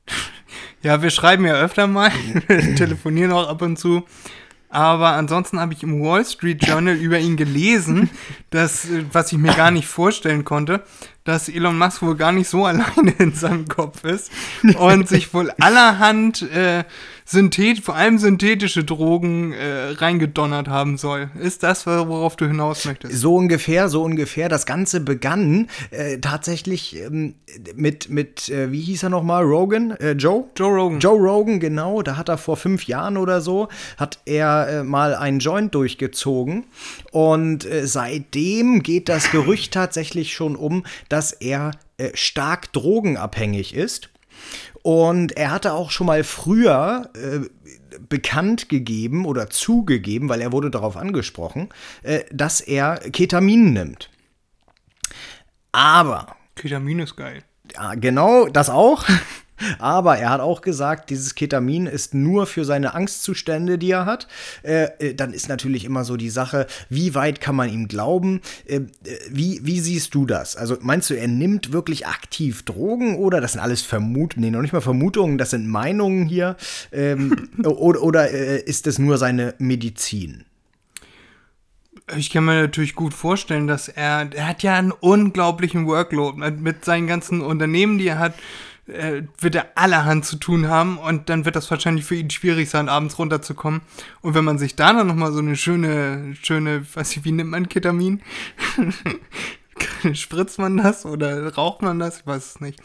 Ja, wir schreiben ja öfter mal, telefonieren auch ab und zu. Aber ansonsten habe ich im Wall Street Journal über ihn gelesen, dass, äh, was ich mir gar nicht vorstellen konnte, dass Elon Musk wohl gar nicht so alleine in seinem Kopf ist und sich wohl allerhand äh, Synthet, vor allem synthetische Drogen äh, reingedonnert haben soll. Ist das, worauf du hinaus möchtest? So ungefähr, so ungefähr. Das Ganze begann äh, tatsächlich ähm, mit, mit äh, wie hieß er nochmal, Rogan? Äh, Joe? Joe Rogan. Joe Rogan, genau. Da hat er vor fünf Jahren oder so, hat er äh, mal einen Joint durchgezogen. Und äh, seitdem geht das Gerücht tatsächlich schon um, dass er äh, stark drogenabhängig ist. Und er hatte auch schon mal früher äh, bekannt gegeben oder zugegeben, weil er wurde darauf angesprochen, äh, dass er Ketamin nimmt. Aber Ketamin ist geil. ja, genau, das auch. Aber er hat auch gesagt, dieses Ketamin ist nur für seine Angstzustände, die er hat. Äh, äh, dann ist natürlich immer so die Sache, wie weit kann man ihm glauben? Äh, äh, wie, wie siehst du das? Also meinst du, er nimmt wirklich aktiv Drogen oder das sind alles Vermutungen? Nee, noch nicht mal Vermutungen, das sind Meinungen hier. Ähm, oder oder äh, ist es nur seine Medizin? Ich kann mir natürlich gut vorstellen, dass er, er hat ja einen unglaublichen Workload mit, mit seinen ganzen Unternehmen, die er hat, äh, wird er allerhand zu tun haben und dann wird das wahrscheinlich für ihn schwierig sein, abends runterzukommen. Und wenn man sich da dann nochmal so eine schöne, schöne, weiß ich, wie nimmt man Ketamin? Spritzt man das oder raucht man das? Ich weiß es nicht.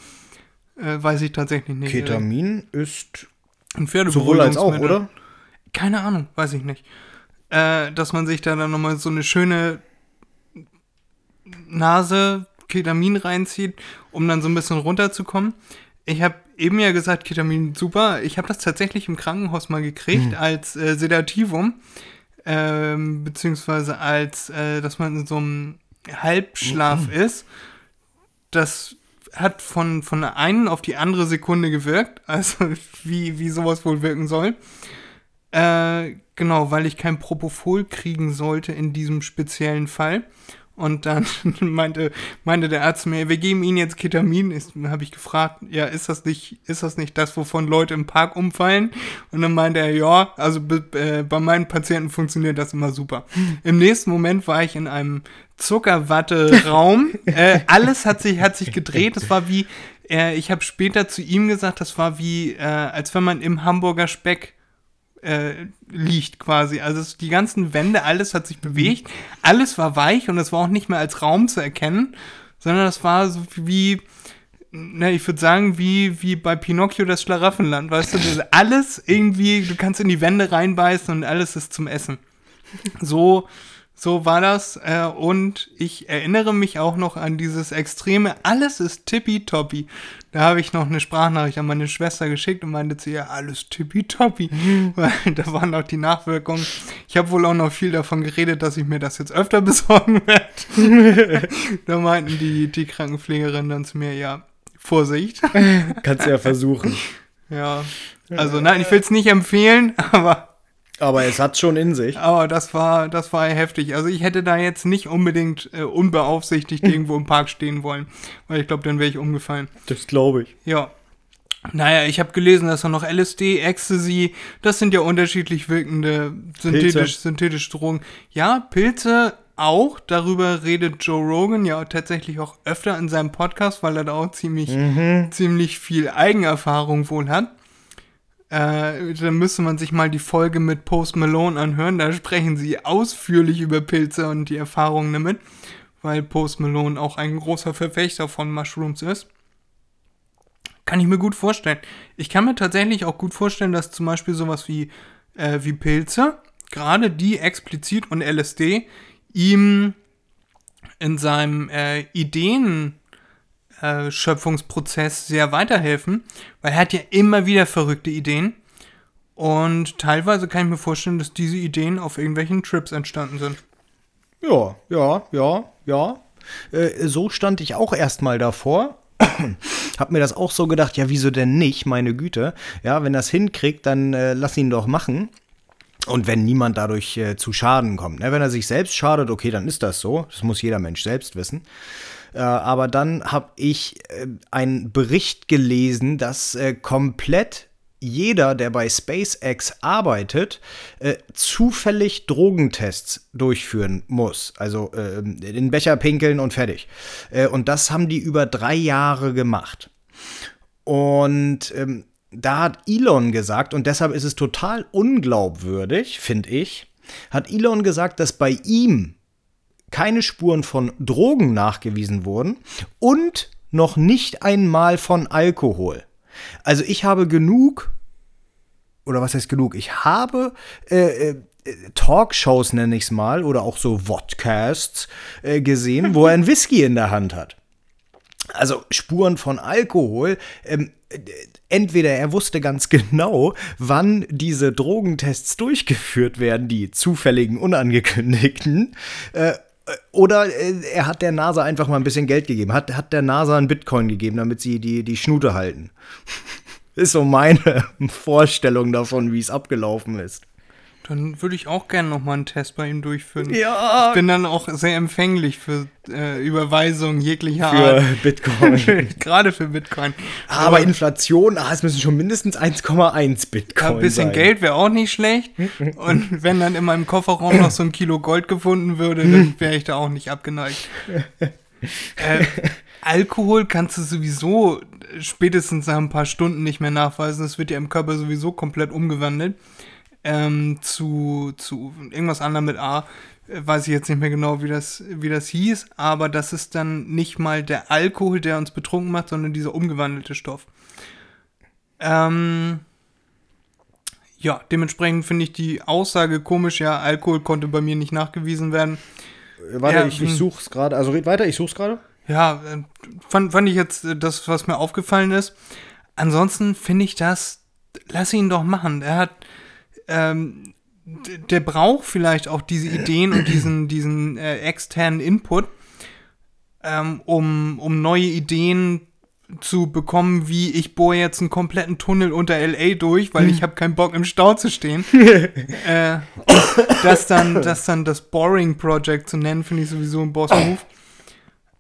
Äh, weiß ich tatsächlich nicht. Ketamin ist Ein sowohl als auch, oder? Keine Ahnung, weiß ich nicht. Äh, dass man sich da dann nochmal so eine schöne Nase Ketamin reinzieht, um dann so ein bisschen runterzukommen. Ich habe eben ja gesagt, Ketamin super. Ich habe das tatsächlich im Krankenhaus mal gekriegt als äh, Sedativum. Ähm, beziehungsweise als, äh, dass man in so einem Halbschlaf ist. Das hat von, von der einen auf die andere Sekunde gewirkt. Also wie, wie sowas wohl wirken soll. Äh, genau, weil ich kein Propofol kriegen sollte in diesem speziellen Fall. Und dann meinte, meinte der Arzt mir, wir geben Ihnen jetzt Ketamin. Habe ich gefragt, ja, ist das nicht, ist das nicht das, wovon Leute im Park umfallen? Und dann meinte er, ja, also äh, bei meinen Patienten funktioniert das immer super. Im nächsten Moment war ich in einem Zuckerwatte-Raum. äh, alles hat sich, hat sich gedreht. Es war wie, äh, ich habe später zu ihm gesagt, das war wie, äh, als wenn man im Hamburger Speck äh, liegt quasi. Also es, die ganzen Wände, alles hat sich bewegt, alles war weich und es war auch nicht mehr als Raum zu erkennen, sondern es war so wie, ne, ich würde sagen, wie, wie bei Pinocchio das Schlaraffenland, weißt du, alles irgendwie, du kannst in die Wände reinbeißen und alles ist zum Essen. So, so war das. Äh, und ich erinnere mich auch noch an dieses extreme, alles ist tippitoppi. Da habe ich noch eine Sprachnachricht an meine Schwester geschickt und meinte zu ihr, alles tippitoppi. Weil da waren auch die Nachwirkungen. Ich habe wohl auch noch viel davon geredet, dass ich mir das jetzt öfter besorgen werde. da meinten die, die Krankenpflegerinnen dann zu mir, ja, Vorsicht. Kannst du ja versuchen. Ja. Also nein, ich will es nicht empfehlen, aber Aber es hat schon in sich. Aber das war, das war heftig. Also ich hätte da jetzt nicht unbedingt äh, unbeaufsichtigt irgendwo im Park stehen wollen, weil ich glaube, dann wäre ich umgefallen. Das glaube ich. Ja. Naja, ich habe gelesen, dass da noch LSD, Ecstasy, das sind ja unterschiedlich wirkende synthetisch, synthetische Drogen. Ja, Pilze auch, darüber redet Joe Rogan ja tatsächlich auch öfter in seinem Podcast, weil er da auch ziemlich, ziemlich viel Eigenerfahrung wohl hat. Äh, da müsste man sich mal die Folge mit Post Malone anhören. Da sprechen sie ausführlich über Pilze und die Erfahrungen damit, weil Post Malone auch ein großer Verfechter von Mushrooms ist. Kann ich mir gut vorstellen. Ich kann mir tatsächlich auch gut vorstellen, dass zum Beispiel sowas wie, äh, wie Pilze, gerade die explizit und LSD, ihm in seinem äh, Ideen Schöpfungsprozess sehr weiterhelfen, weil er hat ja immer wieder verrückte Ideen. Und teilweise kann ich mir vorstellen, dass diese Ideen auf irgendwelchen Trips entstanden sind. Ja, ja, ja, ja. Äh, so stand ich auch erstmal davor. Hab mir das auch so gedacht, ja, wieso denn nicht, meine Güte. Ja, wenn das hinkriegt, dann äh, lass ihn doch machen. Und wenn niemand dadurch äh, zu Schaden kommt. Ne? Wenn er sich selbst schadet, okay, dann ist das so. Das muss jeder Mensch selbst wissen. Äh, aber dann habe ich äh, einen Bericht gelesen, dass äh, komplett jeder, der bei SpaceX arbeitet, äh, zufällig Drogentests durchführen muss. Also äh, den Becher pinkeln und fertig. Äh, und das haben die über drei Jahre gemacht. Und ähm, da hat Elon gesagt, und deshalb ist es total unglaubwürdig, finde ich, hat Elon gesagt, dass bei ihm keine Spuren von Drogen nachgewiesen wurden und noch nicht einmal von Alkohol. Also ich habe genug, oder was heißt genug? Ich habe äh, äh, Talkshows, nenne ich es mal, oder auch so Vodcasts äh, gesehen, wo er einen Whisky in der Hand hat. Also Spuren von Alkohol. Ähm, entweder er wusste ganz genau, wann diese Drogentests durchgeführt werden, die zufälligen, unangekündigten, äh, oder äh, er hat der NASA einfach mal ein bisschen Geld gegeben, hat, hat der NASA einen Bitcoin gegeben, damit sie die, die Schnute halten. ist so meine Vorstellung davon, wie es abgelaufen ist. Dann würde ich auch gerne nochmal einen Test bei ihm durchführen. Ja. Ich bin dann auch sehr empfänglich für äh, Überweisungen jeglicher Für Art. Bitcoin. Gerade für Bitcoin. Aber Inflation, ah, es müssen schon mindestens 1,1 Bitcoin ein bisschen sein. Geld wäre auch nicht schlecht. Und wenn dann in meinem Kofferraum noch so ein Kilo Gold gefunden würde, dann wäre ich da auch nicht abgeneigt. äh, Alkohol kannst du sowieso spätestens nach ein paar Stunden nicht mehr nachweisen. Das wird ja im Körper sowieso komplett umgewandelt. Ähm, zu, zu irgendwas anderem mit A. Weiß ich jetzt nicht mehr genau, wie das, wie das hieß, aber das ist dann nicht mal der Alkohol, der uns betrunken macht, sondern dieser umgewandelte Stoff. Ähm, ja, dementsprechend finde ich die Aussage komisch, ja, Alkohol konnte bei mir nicht nachgewiesen werden. Warte, Ja, ich, ich hm. such's gerade. Also red weiter, ich such's gerade. Ja, äh, fand, fand ich jetzt äh, das, was mir aufgefallen ist. Ansonsten finde ich das, lass ihn doch machen. Er hat, ähm, der braucht vielleicht auch diese Ideen und diesen, diesen äh, externen Input, ähm, um, um neue Ideen zu bekommen, wie ich bohre jetzt einen kompletten Tunnel unter LA durch, weil ich habe keinen Bock im Stau zu stehen. äh, das dann, das dann das Boring Project zu nennen, finde ich sowieso ein Boss-Move.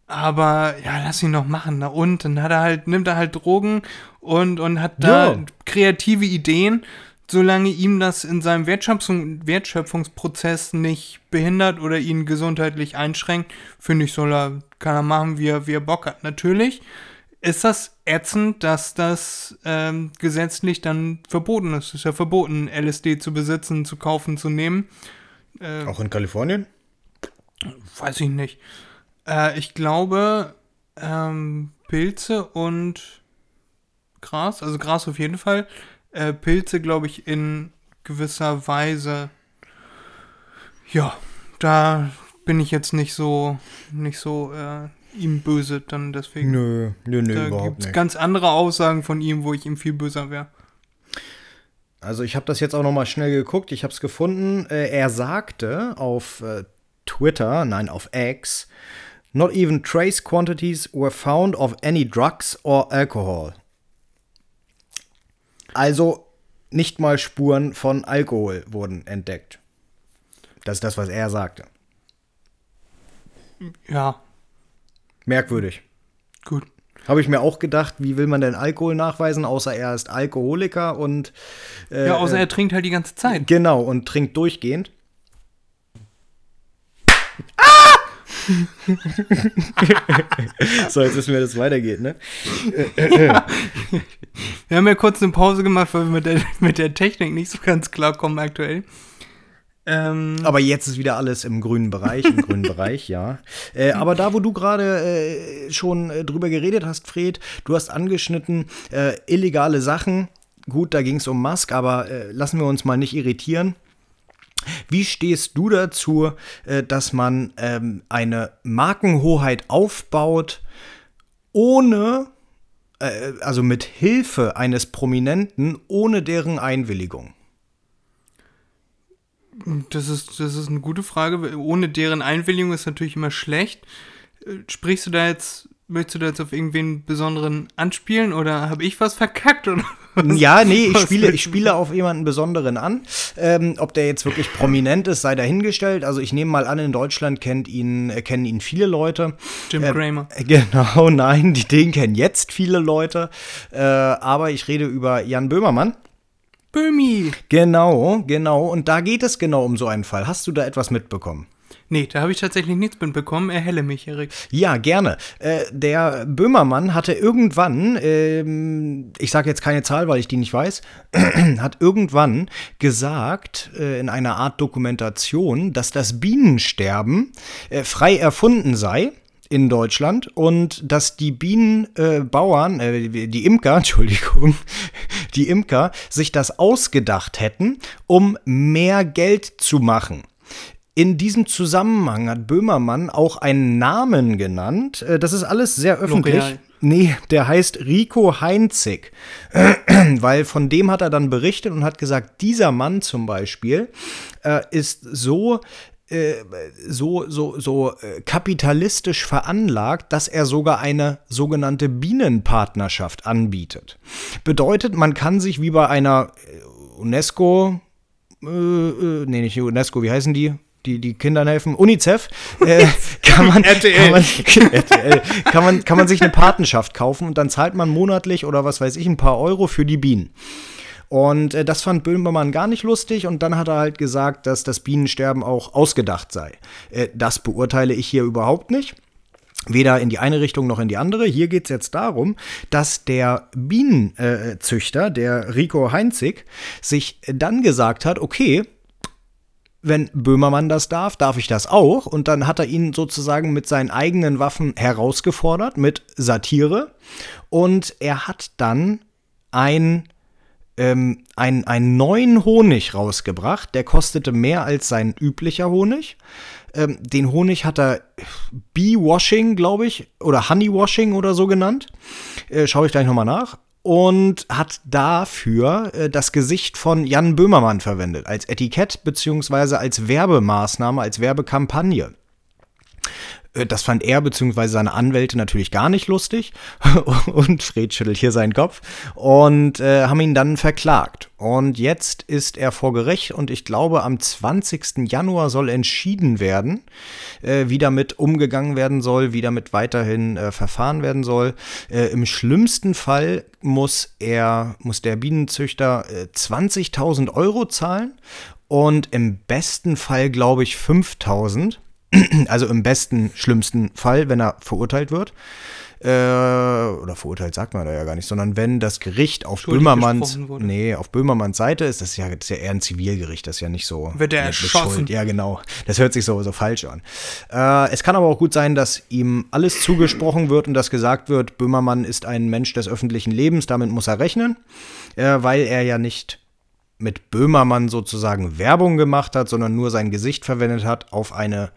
Aber ja, lass ihn doch machen. Na und? Dann hat er halt, nimmt er halt Drogen und, und hat da Ja. kreative Ideen, solange ihm das in seinem Wertschöpfung, Wertschöpfungsprozess nicht behindert oder ihn gesundheitlich einschränkt, finde ich, soll er, kann er machen, wie er, wie er Bock hat. Natürlich ist das ätzend, dass das ähm, gesetzlich dann verboten ist. Es ist ja verboten, LSD zu besitzen, zu kaufen, zu nehmen. Äh, Auch in Kalifornien? Weiß ich nicht. Äh, ich glaube, ähm, Pilze und Gras, also Gras auf jeden Fall. Äh, Pilze, glaube ich, in gewisser Weise. Ja, da bin ich jetzt nicht so, nicht so äh, ihm böse dann deswegen. Nö, nö, nö, da überhaupt nicht. ganz andere Aussagen von ihm, wo ich ihm viel böser wäre. Also ich habe das jetzt auch noch mal schnell geguckt, ich habe es gefunden. Äh, er sagte auf äh, Twitter, nein, auf X, not even trace quantities were found of any drugs or alcohol. Also nicht mal Spuren von Alkohol wurden entdeckt. Das ist das, was er sagte. Ja. Merkwürdig. Gut. Habe ich mir auch gedacht, wie will man denn Alkohol nachweisen, außer er ist Alkoholiker und. Äh, ja, außer er trinkt halt die ganze Zeit. Genau, und trinkt durchgehend. Ah! so, jetzt wissen wir, dass es weitergeht, ne? Ja. Wir haben ja kurz eine Pause gemacht, weil wir mit der, mit der Technik nicht so ganz klar kommen aktuell. Ähm, aber jetzt ist wieder alles im grünen Bereich, im grünen Bereich, ja. Äh, aber da, wo du gerade äh, schon äh, drüber geredet hast, Fred, du hast angeschnitten, äh, illegale Sachen. Gut, da ging es um Musk, aber äh, lassen wir uns mal nicht irritieren. Wie stehst du dazu, äh, dass man ähm, eine Markenhoheit aufbaut, ohne, also mit Hilfe eines Prominenten, ohne deren Einwilligung? Das ist, das ist eine gute Frage. Ohne deren Einwilligung ist natürlich immer schlecht. Äh, sprichst du da jetzt, möchtest du da jetzt auf irgendwen besonderen anspielen oder habe ich was verkackt? Oder ja, nee, ich spiele, ich spiele auf jemanden Besonderen an. Ähm, ob der jetzt wirklich prominent ist, sei dahingestellt. Also ich nehme mal an, in Deutschland kennt ihn, äh, kennen ihn viele Leute. Jim äh, Kramer. Genau, nein, die, den kennen jetzt viele Leute. Äh, aber ich rede über Jan Böhmermann. Böhmi. Genau, genau. Und da geht es genau um so einen Fall. Hast du da etwas mitbekommen? Nee, da habe ich tatsächlich nichts mitbekommen. Erhelle mich, Erik. Ja, gerne. Äh, der Böhmermann hatte irgendwann, ähm, ich sage jetzt keine Zahl, weil ich die nicht weiß, hat irgendwann gesagt äh, in einer Art Dokumentation, dass das Bienensterben äh, frei erfunden sei in Deutschland und dass die Bienenbauern, äh, die Imker, Entschuldigung, die Imker sich das ausgedacht hätten, um mehr Geld zu machen. In diesem Zusammenhang hat Böhmermann auch einen Namen genannt. Äh, das ist alles sehr öffentlich. L'Oreal. Nee, der heißt Rico Heinzig. Weil von dem hat er dann berichtet und hat gesagt, dieser Mann zum Beispiel äh, ist so äh, so, so, so äh, kapitalistisch veranlagt, dass er sogar eine sogenannte Bienenpartnerschaft anbietet. Bedeutet, man kann sich wie bei einer UNESCO, äh, nee, nicht UNESCO, wie heißen die? Die, die Kindern helfen, UNICEF, äh, kann, man, kann, man, RTL, kann, man, kann man sich eine Patenschaft kaufen und dann zahlt man monatlich oder was weiß ich ein paar Euro für die Bienen. Und äh, das fand Böhmermann gar nicht lustig und dann hat er halt gesagt, dass das Bienensterben auch ausgedacht sei. Äh, das beurteile ich hier überhaupt nicht. Weder in die eine Richtung noch in die andere. Hier geht es jetzt darum, dass der Bienenzüchter, der Rico Heinzig, sich dann gesagt hat, okay, wenn Böhmermann das darf, darf ich das auch. Und dann hat er ihn sozusagen mit seinen eigenen Waffen herausgefordert, mit Satire. Und er hat dann ein ähm, einen, einen neuen Honig rausgebracht. Der kostete mehr als sein üblicher Honig. Ähm, den Honig hat er Bee-Washing, glaube ich, oder Honey-Washing oder so genannt. Äh, Schaue ich gleich nochmal nach. Und hat dafür äh, das Gesicht von Jan Böhmermann verwendet, als Etikett beziehungsweise als Werbemaßnahme, als Werbekampagne. Äh, das fand er bzw. seine Anwälte natürlich gar nicht lustig. und Fred schüttelt hier seinen Kopf. Und äh, haben ihn dann verklagt. Und jetzt ist er vor Gericht und ich glaube, am 20. Januar soll entschieden werden, äh, wie damit umgegangen werden soll, wie damit weiterhin äh, verfahren werden soll. Äh, Im schlimmsten Fall muss er, muss der Bienenzüchter 20.000 äh, Euro zahlen und im besten Fall, glaube ich, 5000. Also im besten, schlimmsten Fall, wenn er verurteilt wird. äh, oder verurteilt sagt man da ja gar nicht, sondern wenn das Gericht auf Böhmermanns, nee, auf Böhmermanns Seite ist, das ist, ja, das ist ja eher ein Zivilgericht, das ist ja nicht so. Wird er erschossen? Ja, genau. Das hört sich so, so falsch an. Äh, es kann aber auch gut sein, dass ihm alles zugesprochen wird und dass gesagt wird, Böhmermann ist ein Mensch des öffentlichen Lebens, damit muss er rechnen, äh, weil er ja nicht mit Böhmermann sozusagen Werbung gemacht hat, sondern nur sein Gesicht verwendet hat auf eine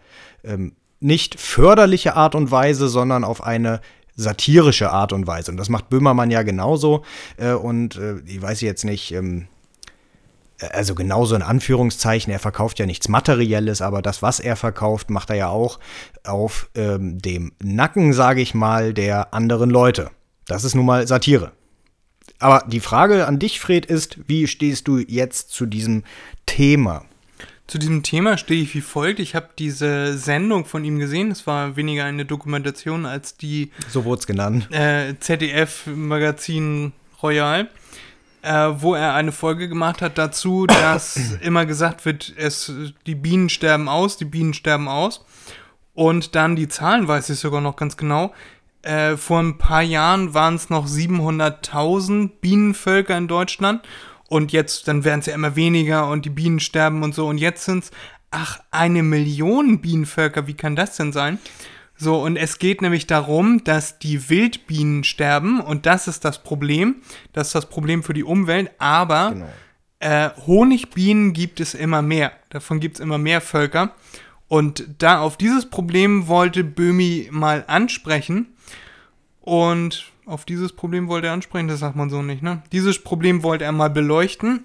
ähm, nicht förderliche Art und Weise, sondern auf eine satirische Art und Weise. Und das macht Böhmermann ja genauso. Äh, und äh, ich weiß jetzt nicht, ähm, also genauso in Anführungszeichen, er verkauft ja nichts Materielles, aber das, was er verkauft, macht er ja auch auf ähm, dem Nacken, sage ich mal, der anderen Leute. Das ist nun mal Satire. Aber die Frage an dich, Fred, ist, wie stehst du jetzt zu diesem Thema? Zu diesem Thema stehe ich wie folgt. Ich habe diese Sendung von ihm gesehen. Es war weniger eine Dokumentation als die. So wurde es genannt. Äh, ZDF-Magazin Royal, äh, wo er eine Folge gemacht hat dazu, dass immer gesagt wird, es, die Bienen sterben aus, die Bienen sterben aus. Und dann die Zahlen weiß ich sogar noch ganz genau. Äh, vor ein paar Jahren waren es noch 700.000 Bienenvölker in Deutschland und jetzt, dann werden es ja immer weniger und die Bienen sterben und so. Und jetzt sind es, ach, eine Million Bienenvölker. Wie kann das denn sein? So, und es geht nämlich darum, dass die Wildbienen sterben und das ist das Problem. Das ist das Problem für die Umwelt, aber genau. äh, Honigbienen gibt es immer mehr. Davon gibt es immer mehr Völker. Und da auf dieses Problem wollte Böhmi mal ansprechen. Und auf dieses Problem wollte er ansprechen, das sagt man so nicht, ne? Dieses Problem wollte er mal beleuchten.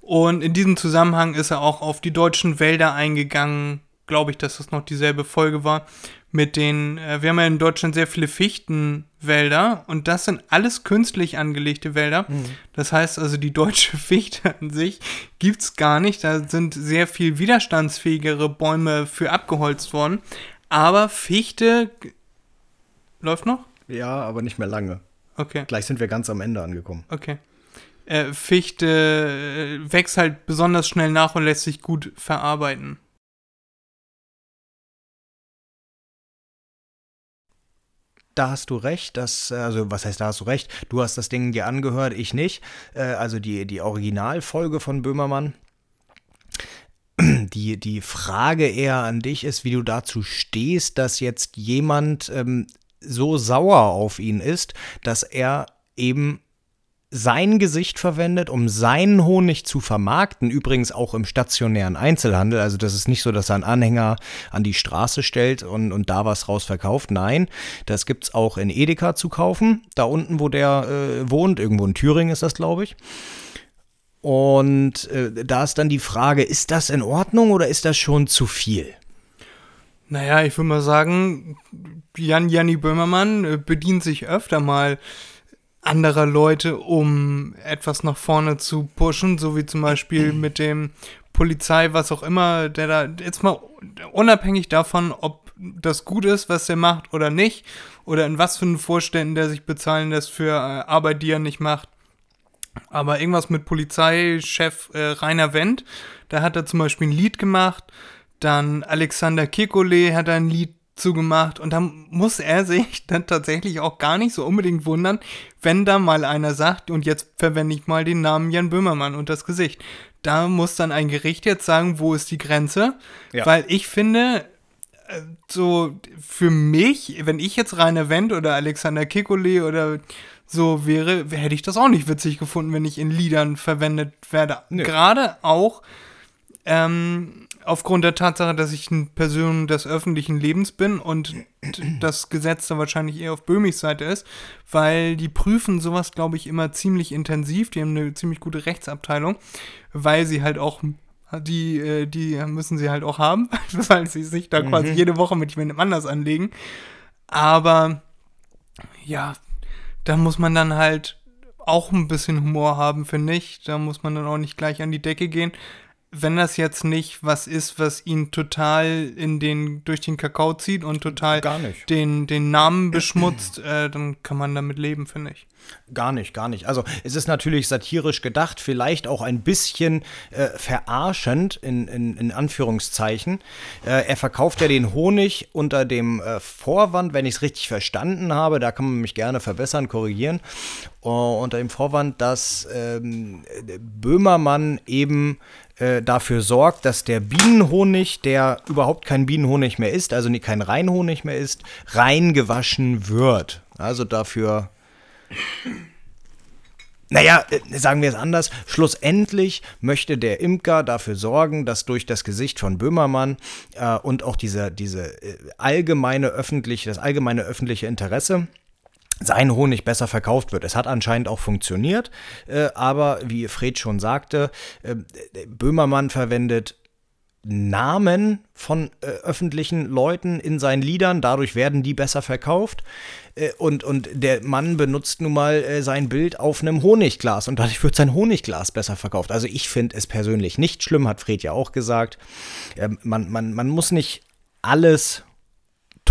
Und in diesem Zusammenhang ist er auch auf die deutschen Wälder eingegangen. Glaube ich, dass das noch dieselbe Folge war. Mit den, äh, wir haben ja in Deutschland sehr viele Fichtenwälder und das sind alles künstlich angelegte Wälder. Mhm. Das heißt also, die deutsche Fichte an sich gibt es gar nicht. Da sind sehr viel widerstandsfähigere Bäume für abgeholzt worden. Aber Fichte läuft noch? Ja, aber nicht mehr lange. Okay. Gleich sind wir ganz am Ende angekommen. Okay. Äh, Fichte äh, wächst halt besonders schnell nach und lässt sich gut verarbeiten. Da hast du recht, das, also was heißt, da hast du recht? Du hast das Ding dir angehört, ich nicht. Äh, also die, die Originalfolge von Böhmermann. Die, die Frage eher an dich ist, wie du dazu stehst, dass jetzt jemand ähm, so sauer auf ihn ist, dass er eben sein Gesicht verwendet, um seinen Honig zu vermarkten, übrigens auch im stationären Einzelhandel. Also das ist nicht so, dass er einen Anhänger an die Straße stellt und, und da was raus verkauft. Nein, das gibt es auch in Edeka zu kaufen. Da unten, wo der äh, wohnt, irgendwo in Thüringen ist das, glaube ich. Und äh, da ist dann die Frage, ist das in Ordnung oder ist das schon zu viel? Naja, ich würde mal sagen, Jan Janni Böhmermann äh, bedient sich öfter mal anderer Leute, um etwas nach vorne zu pushen, so wie zum Beispiel mit dem Polizei, was auch immer, der da jetzt mal unabhängig davon, ob das gut ist, was der macht oder nicht, oder in was für einen Vorständen der sich bezahlen lässt für äh, Arbeit, die er nicht macht. Aber irgendwas mit Polizeichef äh, Rainer Wendt, da hat er zum Beispiel ein Lied gemacht, dann Alexander Kekulé hat ein Lied zugemacht und dann muss er sich dann tatsächlich auch gar nicht so unbedingt wundern, wenn da mal einer sagt, und jetzt verwende ich mal den Namen Jan Böhmermann und das Gesicht. Da muss dann ein Gericht jetzt sagen, wo ist die Grenze? Ja. Weil ich finde, äh, so für mich, wenn ich jetzt Rainer Wendt oder Alexander Kekulé oder so wäre, hätte ich das auch nicht witzig gefunden, wenn ich in Liedern verwendet werde. Nee. Gerade auch ähm, aufgrund der Tatsache, dass ich eine Person des öffentlichen Lebens bin und das Gesetz da wahrscheinlich eher auf Böhmis Seite ist, weil die prüfen sowas, glaube ich, immer ziemlich intensiv. Die haben eine ziemlich gute Rechtsabteilung, weil sie halt auch die, äh, die müssen sie halt auch haben, weil sie sich da mhm. quasi jede Woche mit jemandem anders anlegen. Aber ja, da muss man dann halt auch ein bisschen Humor haben, finde ich. Da muss man dann auch nicht gleich an die Decke gehen wenn das jetzt nicht was ist, was ihn total in den, durch den Kakao zieht und total den, den Namen beschmutzt, äh, dann kann man damit leben, finde ich. Gar nicht, gar nicht. Also es ist natürlich satirisch gedacht, vielleicht auch ein bisschen äh, verarschend in, in, in Anführungszeichen. Äh, er verkauft ja den Honig unter dem äh, Vorwand, wenn ich es richtig verstanden habe, da kann man mich gerne verbessern, korrigieren, uh, unter dem Vorwand, dass ähm, Böhmermann eben äh, dafür sorgt, dass der Bienenhonig, der überhaupt kein Bienenhonig mehr ist, also kein Reinhonig mehr ist, reingewaschen wird. Also dafür naja, äh, sagen wir es anders. Schlussendlich möchte der Imker dafür sorgen, dass durch das Gesicht von Böhmermann äh, und auch diese, diese äh, allgemeine öffentliche, das allgemeine öffentliche Interesse sein Honig besser verkauft wird. Es hat anscheinend auch funktioniert, äh, aber wie Fred schon sagte, äh, Böhmermann verwendet Namen von äh, öffentlichen Leuten in seinen Liedern, dadurch werden die besser verkauft. Und, und der Mann benutzt nun mal sein Bild auf einem Honigglas und dadurch wird sein Honigglas besser verkauft. Also ich finde es persönlich nicht schlimm, hat Fred ja auch gesagt. Ähm, man, man, man muss nicht alles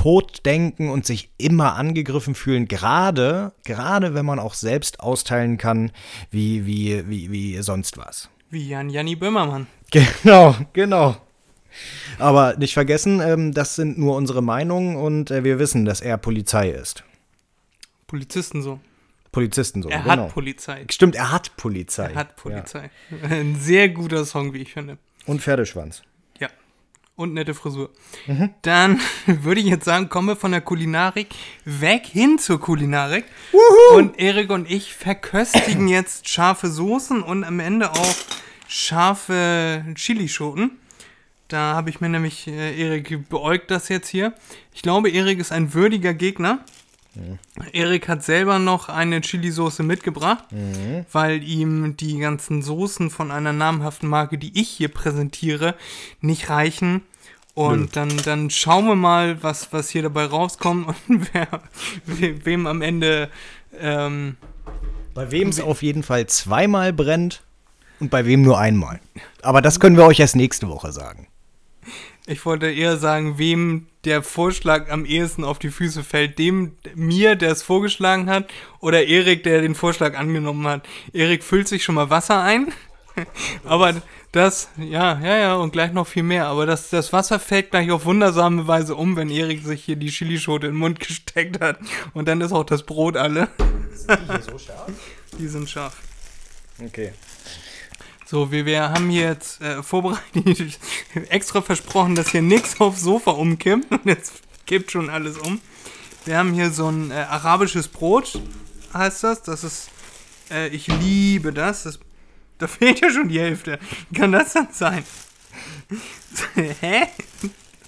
tot denken und sich immer angegriffen fühlen, gerade, gerade wenn man auch selbst austeilen kann, wie, wie, wie, wie sonst was. Wie Jan Janni Böhmermann. Genau, genau. Aber nicht vergessen, ähm, das sind nur unsere Meinungen und äh, wir wissen, dass er Polizei ist. Polizisten so. Polizisten so, Er genau. hat Polizei. Stimmt, er hat Polizei. Er hat Polizei. Ein sehr guter Song, wie ich finde. Ja. Und Pferdeschwanz. Und nette Frisur. Mhm. Dann würde ich jetzt sagen, kommen wir von der Kulinarik weg hin zur Kulinarik. Und Erik und ich verköstigen jetzt scharfe Soßen und am Ende auch scharfe Chilischoten. Da habe ich mir nämlich, äh, Erik beäugt das jetzt hier. Ich glaube, Erik ist ein würdiger Gegner. Erik hat selber noch eine Chili-Soße mitgebracht, weil ihm die ganzen Soßen von einer namhaften Marke, die ich hier präsentiere, nicht reichen. Und dann, dann schauen wir mal, was, was hier dabei rauskommt und wer, we, wem am Ende. Ähm, Bei wem es auf jeden Fall zweimal brennt und bei wem nur einmal. Aber das können wir euch erst nächste Woche sagen. ich wollte eher sagen, wem der Vorschlag am ehesten auf die Füße fällt. Dem, mir, der es vorgeschlagen hat, oder Erik, der den Vorschlag angenommen hat. Erik füllt sich schon mal Wasser ein. Aber das, ja, ja, ja, und gleich noch viel mehr. Aber das, das Wasser fällt gleich auf wundersame Weise um, wenn Erik sich hier die Chilischote in den Mund gesteckt hat. Und dann ist auch das Brot alle. Sind die hier so scharf? Die sind scharf. Okay. So, wir, wir haben hier jetzt äh, vorbereitet, extra versprochen, dass hier nichts aufs Sofa umkippt. Und jetzt kippt schon alles um. Wir haben hier so ein äh, arabisches Brot, heißt das. Das ist, äh, ich liebe das. das. Da fehlt ja schon die Hälfte. Wie kann das dann sein? Hä?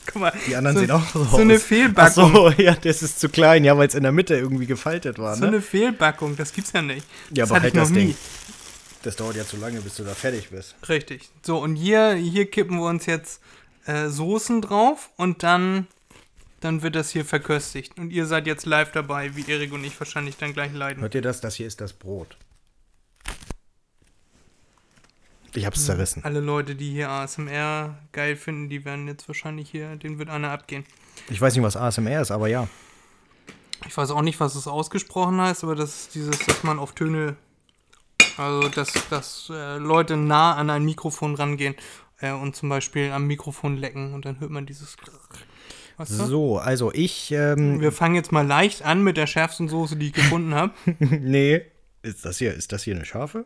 Guck mal. Die anderen so, sehen auch so So eine aus. Ach Fehlbackung. so, ja, das ist zu klein, ja, weil es in der Mitte irgendwie gefaltet war, So ne? eine Fehlbackung, das gibt's ja nicht. Ja, das aber halt das nie. Ding. Das dauert ja zu lange, bis du da fertig bist. Richtig. So, und hier, hier kippen wir uns jetzt äh, Soßen drauf und dann, dann wird das hier verköstigt. Und ihr seid jetzt live dabei, wie Erik und ich wahrscheinlich dann gleich leiden. Hört ihr das? Das hier ist das Brot. Ich hab's zerrissen. Alle Leute, die hier ASMR geil finden, die werden jetzt wahrscheinlich hier, denen wird einer abgehen. Ich weiß nicht, was ASMR ist, aber ja. Ich weiß auch nicht, was es ausgesprochen heißt, aber das ist dieses, dass man auf Töne, also dass, dass äh, Leute nah an ein Mikrofon rangehen äh, und zum Beispiel am Mikrofon lecken und dann hört man dieses. Weißt du? So, also ich, ähm, Wir fangen jetzt mal leicht an mit der schärfsten Soße, die ich gefunden habe. nee. Ist das hier, ist das hier eine scharfe?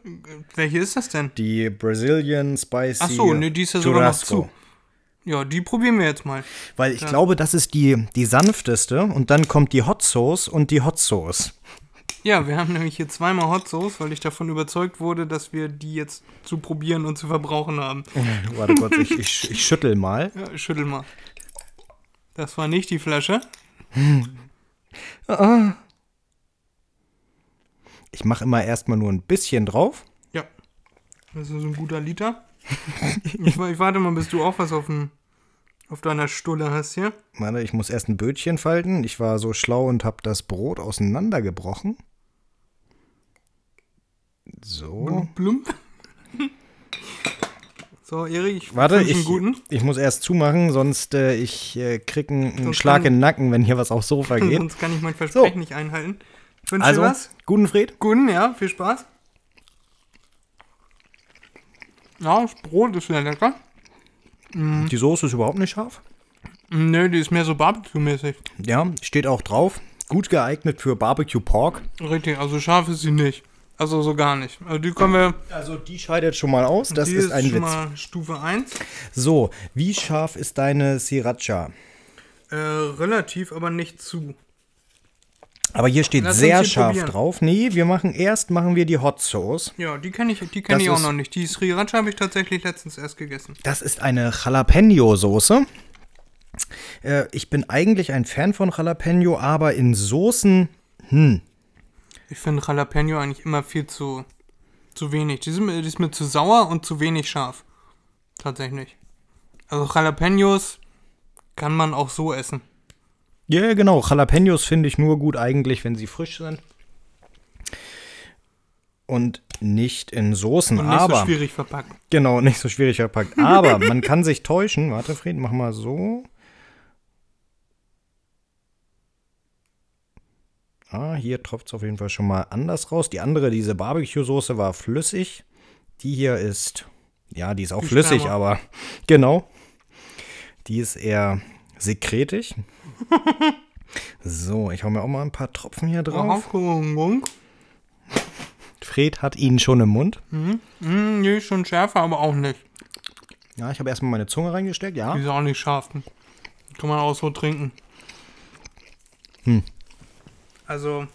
Welche ist das denn? Die Brazilian Spicy Ach so, nee, die ist ja sogar noch zu. Ja, die probieren wir jetzt mal. Weil ich glaube, das ist die, die sanfteste und dann kommt die Hot Sauce und die Hot Sauce. Ja, wir haben nämlich hier zweimal Hot Sauce, weil ich davon überzeugt wurde, dass wir die jetzt zu probieren und zu verbrauchen haben. Warte kurz, ich, ich, ich schüttel mal. Ja, schüttel mal. Das war nicht die Flasche. Ich mache immer erstmal nur ein bisschen drauf. Ja. Das ist so ein guter Liter. ich, ich warte mal, bis du auch was auf, dem, auf deiner Stulle hast hier. Warte, ich muss erst ein Bötchen falten. Ich war so schlau und habe das Brot auseinandergebrochen. So. Blump. So, Erik, ich Warte, ich, guten. ich muss erst zumachen, sonst äh, ich äh, krieg einen, Sonst Schlag kann- in den Nacken, wenn hier was aufs Sofa geht. Sonst kann ich mein Versprechen nicht einhalten. Wünsch Also, dir was? guten Fred. Guten, ja, viel Spaß. Ja, das Brot ist sehr lecker. Mhm. Die Soße ist überhaupt nicht scharf. Nö, die ist mehr so Barbecue-mäßig. Ja, steht auch drauf. Gut geeignet für Barbecue Pork. Richtig, also scharf ist sie nicht. Also so gar nicht. Also die können wir. Also die scheidet schon mal aus. Das die ist ein schon Witz. mal Stufe 1. So, wie scharf ist deine Sriracha? Äh, relativ, aber nicht zu. Aber hier steht Lass sehr scharf probieren. drauf. Nee, wir machen erst machen wir die Hot Sauce. Ja, die kenne ich, die kenn Das ich auch ist- noch nicht. Die Sriracha habe ich tatsächlich letztens erst gegessen. Das ist eine Jalapeno-Soße. Äh, ich bin eigentlich ein Fan von Jalapeno, aber in Soßen, Ich finde Jalapeno eigentlich immer viel zu, zu wenig. Die, sind, die ist mir zu sauer und zu wenig scharf. Tatsächlich. Also Jalapenos kann man auch so essen. Ja genau, Jalapenos finde ich nur gut eigentlich, wenn sie frisch sind. Und nicht in Soßen, Und nicht aber so schwierig verpackt. genau, nicht so schwierig verpackt. Aber man kann sich täuschen. Warte, Fred, mach mal so. Ah, hier tropft es auf jeden Fall schon mal anders raus. Die andere, diese Barbecue-Soße war flüssig. Die hier ist, ja, die ist auch Viel flüssig, stärker. aber genau. Die ist eher sekretig. so, ich hau mir auch mal ein paar Tropfen hier drauf. Fred hat ihn schon im Mund. Mm, nee, schon schärfer, aber auch nicht. Ja, ich habe erstmal meine Zunge reingesteckt, ja. Die ist auch nicht scharf. Kann man auch so trinken. Hm. Also,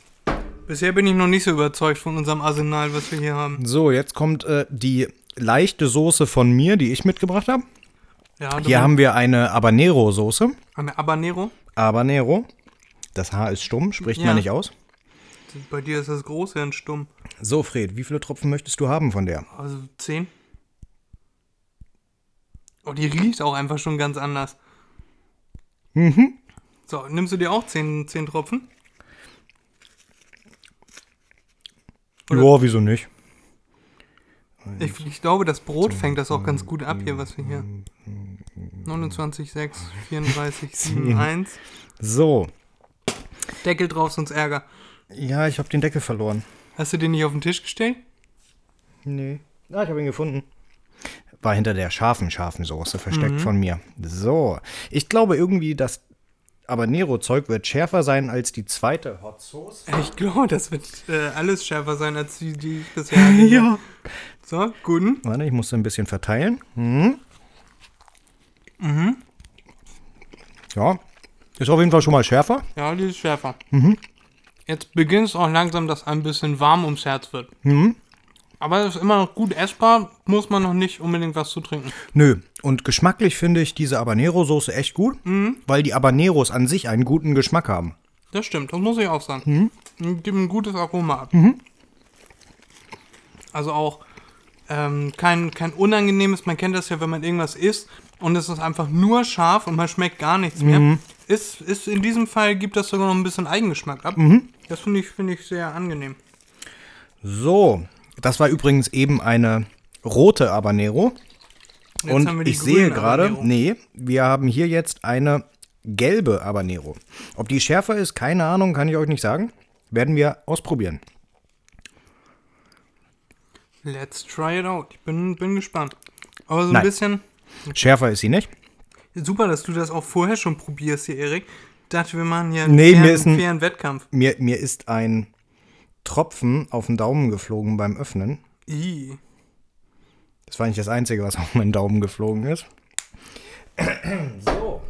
bisher bin ich noch nicht so überzeugt von unserem Arsenal, was wir hier haben. So, jetzt kommt äh, die leichte Soße von mir, die ich mitgebracht habe. Ja, Hier haben wir eine Habanero-Soße. eine Habanero. Habanero. Das H ist stumm, spricht Ja. man nicht aus. Bei dir ist das große und stumm. So, Fred, wie viele Tropfen möchtest du haben von der? Also 10. Oh, die riecht auch einfach schon ganz anders. Mhm. So, nimmst du dir auch 10, 10 Tropfen? Ja, wieso nicht? Ich, ich glaube, das Brot fängt das auch ganz gut ab hier, was wir hier. 29, 6, 34, 7, 1. So. Deckel drauf, sonst Ärger. Ja, ich habe den Deckel verloren. Hast du den nicht auf den Tisch gestellt? Nee. Ah, ich habe ihn gefunden. War hinter der scharfen, scharfen Soße versteckt von mir. So. Ich glaube irgendwie, das Habanero-Zeug wird schärfer sein als die zweite Hot Sauce. Ich glaube, das wird äh, alles schärfer sein, als die, die ich bisher hatte. So, guten. Warte, ich muss ein bisschen verteilen. Mhm. Ja. Ist auf jeden Fall schon mal schärfer. Ja, die ist schärfer. Jetzt beginnt es auch langsam, dass ein bisschen warm ums Herz wird. Aber es ist immer noch gut essbar, muss man noch nicht unbedingt was zu trinken. Nö. Und geschmacklich finde ich diese Habanero-Soße echt gut, weil die Habaneros an sich einen guten Geschmack haben. Das stimmt, das muss ich auch sagen. Mhm. Gibt ein gutes Aroma ab. Also auch ähm, kein, kein unangenehmes, man kennt das ja, wenn man irgendwas isst und es ist einfach nur scharf und man schmeckt gar nichts mehr. Ist, ist in diesem Fall gibt das sogar noch ein bisschen Eigengeschmack ab. Das finde ich, finde ich sehr angenehm. So. Das war übrigens eben eine rote Habanero. Jetzt Und ich sehe gerade, nee, wir haben hier jetzt eine gelbe Habanero. Ob die schärfer ist, keine Ahnung, kann ich euch nicht sagen. Werden wir ausprobieren. Let's try it out. Ich bin, bin gespannt. Aber so ein Nein. bisschen. Schärfer ist sie nicht. Super, dass du das auch vorher schon probierst hier, Erik. Ich dachte, wir machen hier Nee, einen mir fairen, ist ein- fairen Wettkampf. Mir, mir ist ein Tropfen auf den Daumen geflogen beim Öffnen. Ih. Das war nicht das Einzige, was auf meinen Daumen geflogen ist. So.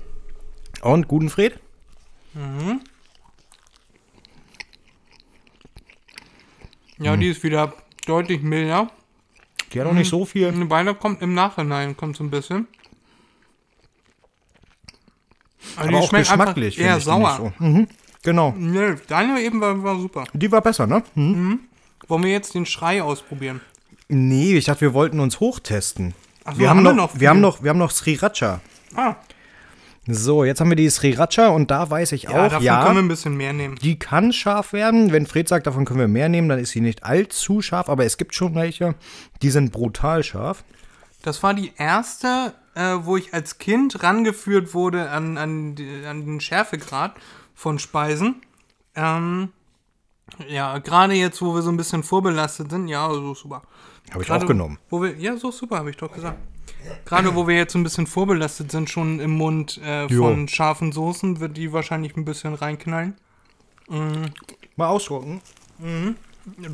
Und guten Fred? Ja, Hm. die ist wieder deutlich milder. Die hat auch nicht so viel. Eine Weile kommt im Nachhinein, kommt so ein bisschen. Aber auch geschmacklich eher sauer. so. Mhm. Genau. Nö, deine eben war, war super. Die war besser, ne? Hm? Wollen wir jetzt den Schrei ausprobieren? Nee, ich dachte, wir wollten uns hochtesten. Ach so, wir, haben haben wir noch, wir haben noch, wir haben noch Sriracha. Ah, So, jetzt haben wir die Sriracha und da weiß ich ja, auch, davon ja, können wir ein bisschen mehr nehmen. die kann scharf werden. Wenn Fred sagt, davon können wir mehr nehmen, dann ist sie nicht allzu scharf, aber es gibt schon welche, die sind brutal scharf. Das war die erste, äh, wo ich als Kind rangeführt wurde an, an, an den Schärfegrad von Speisen. Ähm, Ja, gerade jetzt, wo wir so ein bisschen vorbelastet sind, ja, so super. Habe ich Gerade, auch genommen. Wo wir, ja, so super, habe ich doch gesagt. Gerade wo wir jetzt so ein bisschen vorbelastet sind, schon im Mund äh, von scharfen Soßen, wird die wahrscheinlich ein bisschen reinknallen. Mal ausgucken.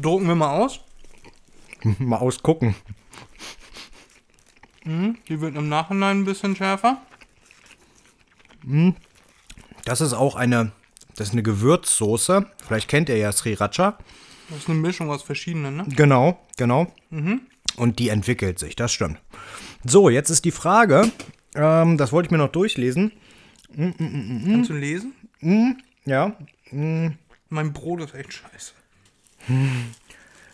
Drucken wir mal aus. Mal ausgucken. Die wird im Nachhinein ein bisschen schärfer. Das ist auch eine, das ist eine Gewürzsoße. Vielleicht kennt ihr ja Sriracha. Das ist eine Mischung aus verschiedenen, ne? Genau, genau. Und die entwickelt sich, das stimmt. So, jetzt ist die Frage, ähm, das wollte ich mir noch durchlesen. Kannst du lesen? Ja. Mein Brot ist echt scheiße.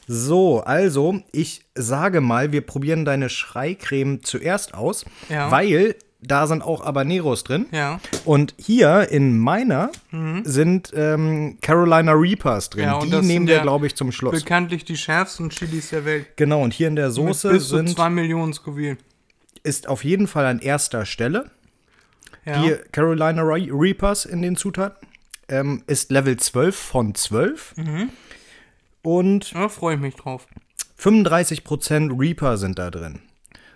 So, also, ich sage mal, wir probieren deine Schreicreme zuerst aus, Ja. weil da sind auch Habaneros drin. Ja. Und hier in meiner sind ähm, Carolina Reapers drin. Mhm. Ja, die nehmen wir, ja glaube ich, zum Schluss. Bekanntlich die schärfsten Chilis der Welt. Genau, und hier in der Mit Soße bis zu sind, 2 Millionen Scoville. ist auf jeden Fall an erster Stelle Ja. die Carolina Re- Reapers in den Zutaten. Ähm, ist Level 12 von 12. Mhm. Und Da freue ich mich drauf. 35% Reaper sind da drin.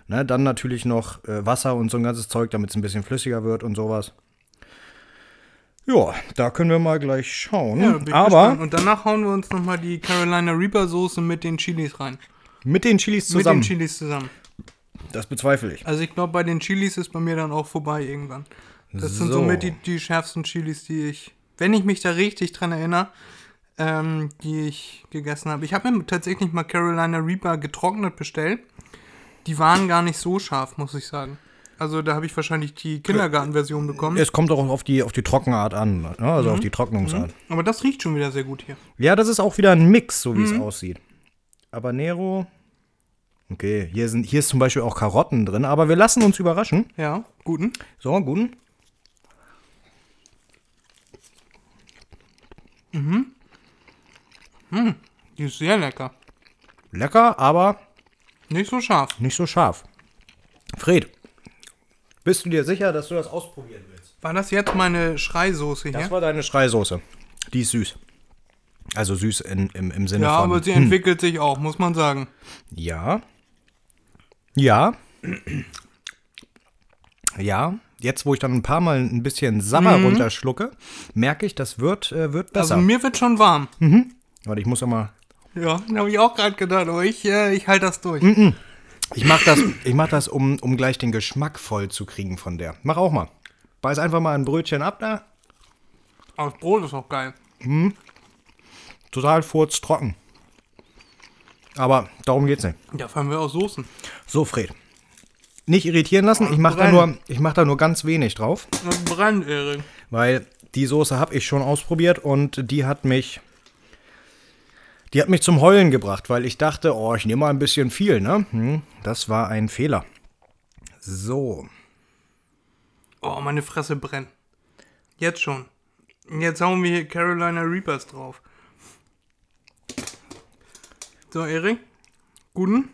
Ne, dann natürlich noch äh, Wasser und so ein ganzes Zeug, damit es ein bisschen flüssiger wird und sowas. Ja, da können wir mal gleich schauen. Ja, da bin ich Aber. Und danach hauen wir uns nochmal die Carolina Reaper Soße mit den Chilis rein. mit den Chilis zusammen. Mit den Chilis zusammen. das bezweifle ich. Also ich glaube, bei den Chilis ist bei mir dann auch vorbei irgendwann. Das sind So. somit die, die schärfsten Chilis, die ich, wenn ich mich da richtig dran erinnere, ähm, die ich gegessen habe. Ich habe mir tatsächlich mal Carolina Reaper getrocknet bestellt. Die waren gar nicht so scharf, muss ich sagen. Also da habe ich wahrscheinlich die Kindergartenversion bekommen. Es kommt auch auf die, auf die Trockenart an, ne? also Mhm. auf die Trocknungsart. Aber das riecht schon wieder sehr gut hier. Ja, das ist auch wieder ein Mix, so wie Mhm. es aussieht. Aber Nero. Okay, hier, sind, hier ist zum Beispiel auch Karotten drin, aber wir lassen uns überraschen. Ja, guten. So, guten. Die ist sehr lecker. Lecker, aber Nicht so scharf. nicht so scharf. Fred, bist du dir sicher, dass du das ausprobieren willst? War das jetzt meine Schreisoße Das hier? war deine Schreisoße. Die ist süß. Also süß in, im, im Sinne Ja, von. aber sie entwickelt sich auch, muss man sagen. Ja. Ja. Ja. Jetzt, wo ich dann ein paar Mal ein bisschen Sabber runterschlucke, merke ich, das wird, äh, wird besser. Also mir wird schon warm. Warte, ich muss immer. Ja, habe ich auch gerade gedacht, aber ich, äh, ich halte das durch. Ich mach das, ich mach das um, um gleich den Geschmack voll zu kriegen von der. Mach auch mal. Beiß einfach mal ein Brötchen ab da. Aber das Brot ist auch geil. Total furztrocken. Aber darum geht's nicht. Da fahren wir auch Soßen. So, Fred. Nicht irritieren lassen. Ich mach, da nur, ich mach da nur ganz wenig drauf. Das brennt, Erik. Weil die Soße habe ich schon ausprobiert und die hat mich. Die hat mich zum Heulen gebracht, weil ich dachte, oh, ich nehme mal ein bisschen viel, ne? Hm, das war ein Fehler. So. Oh, meine Fresse brennt. Jetzt schon. Jetzt hauen wir hier Carolina Reapers drauf. So, Erik. Guten.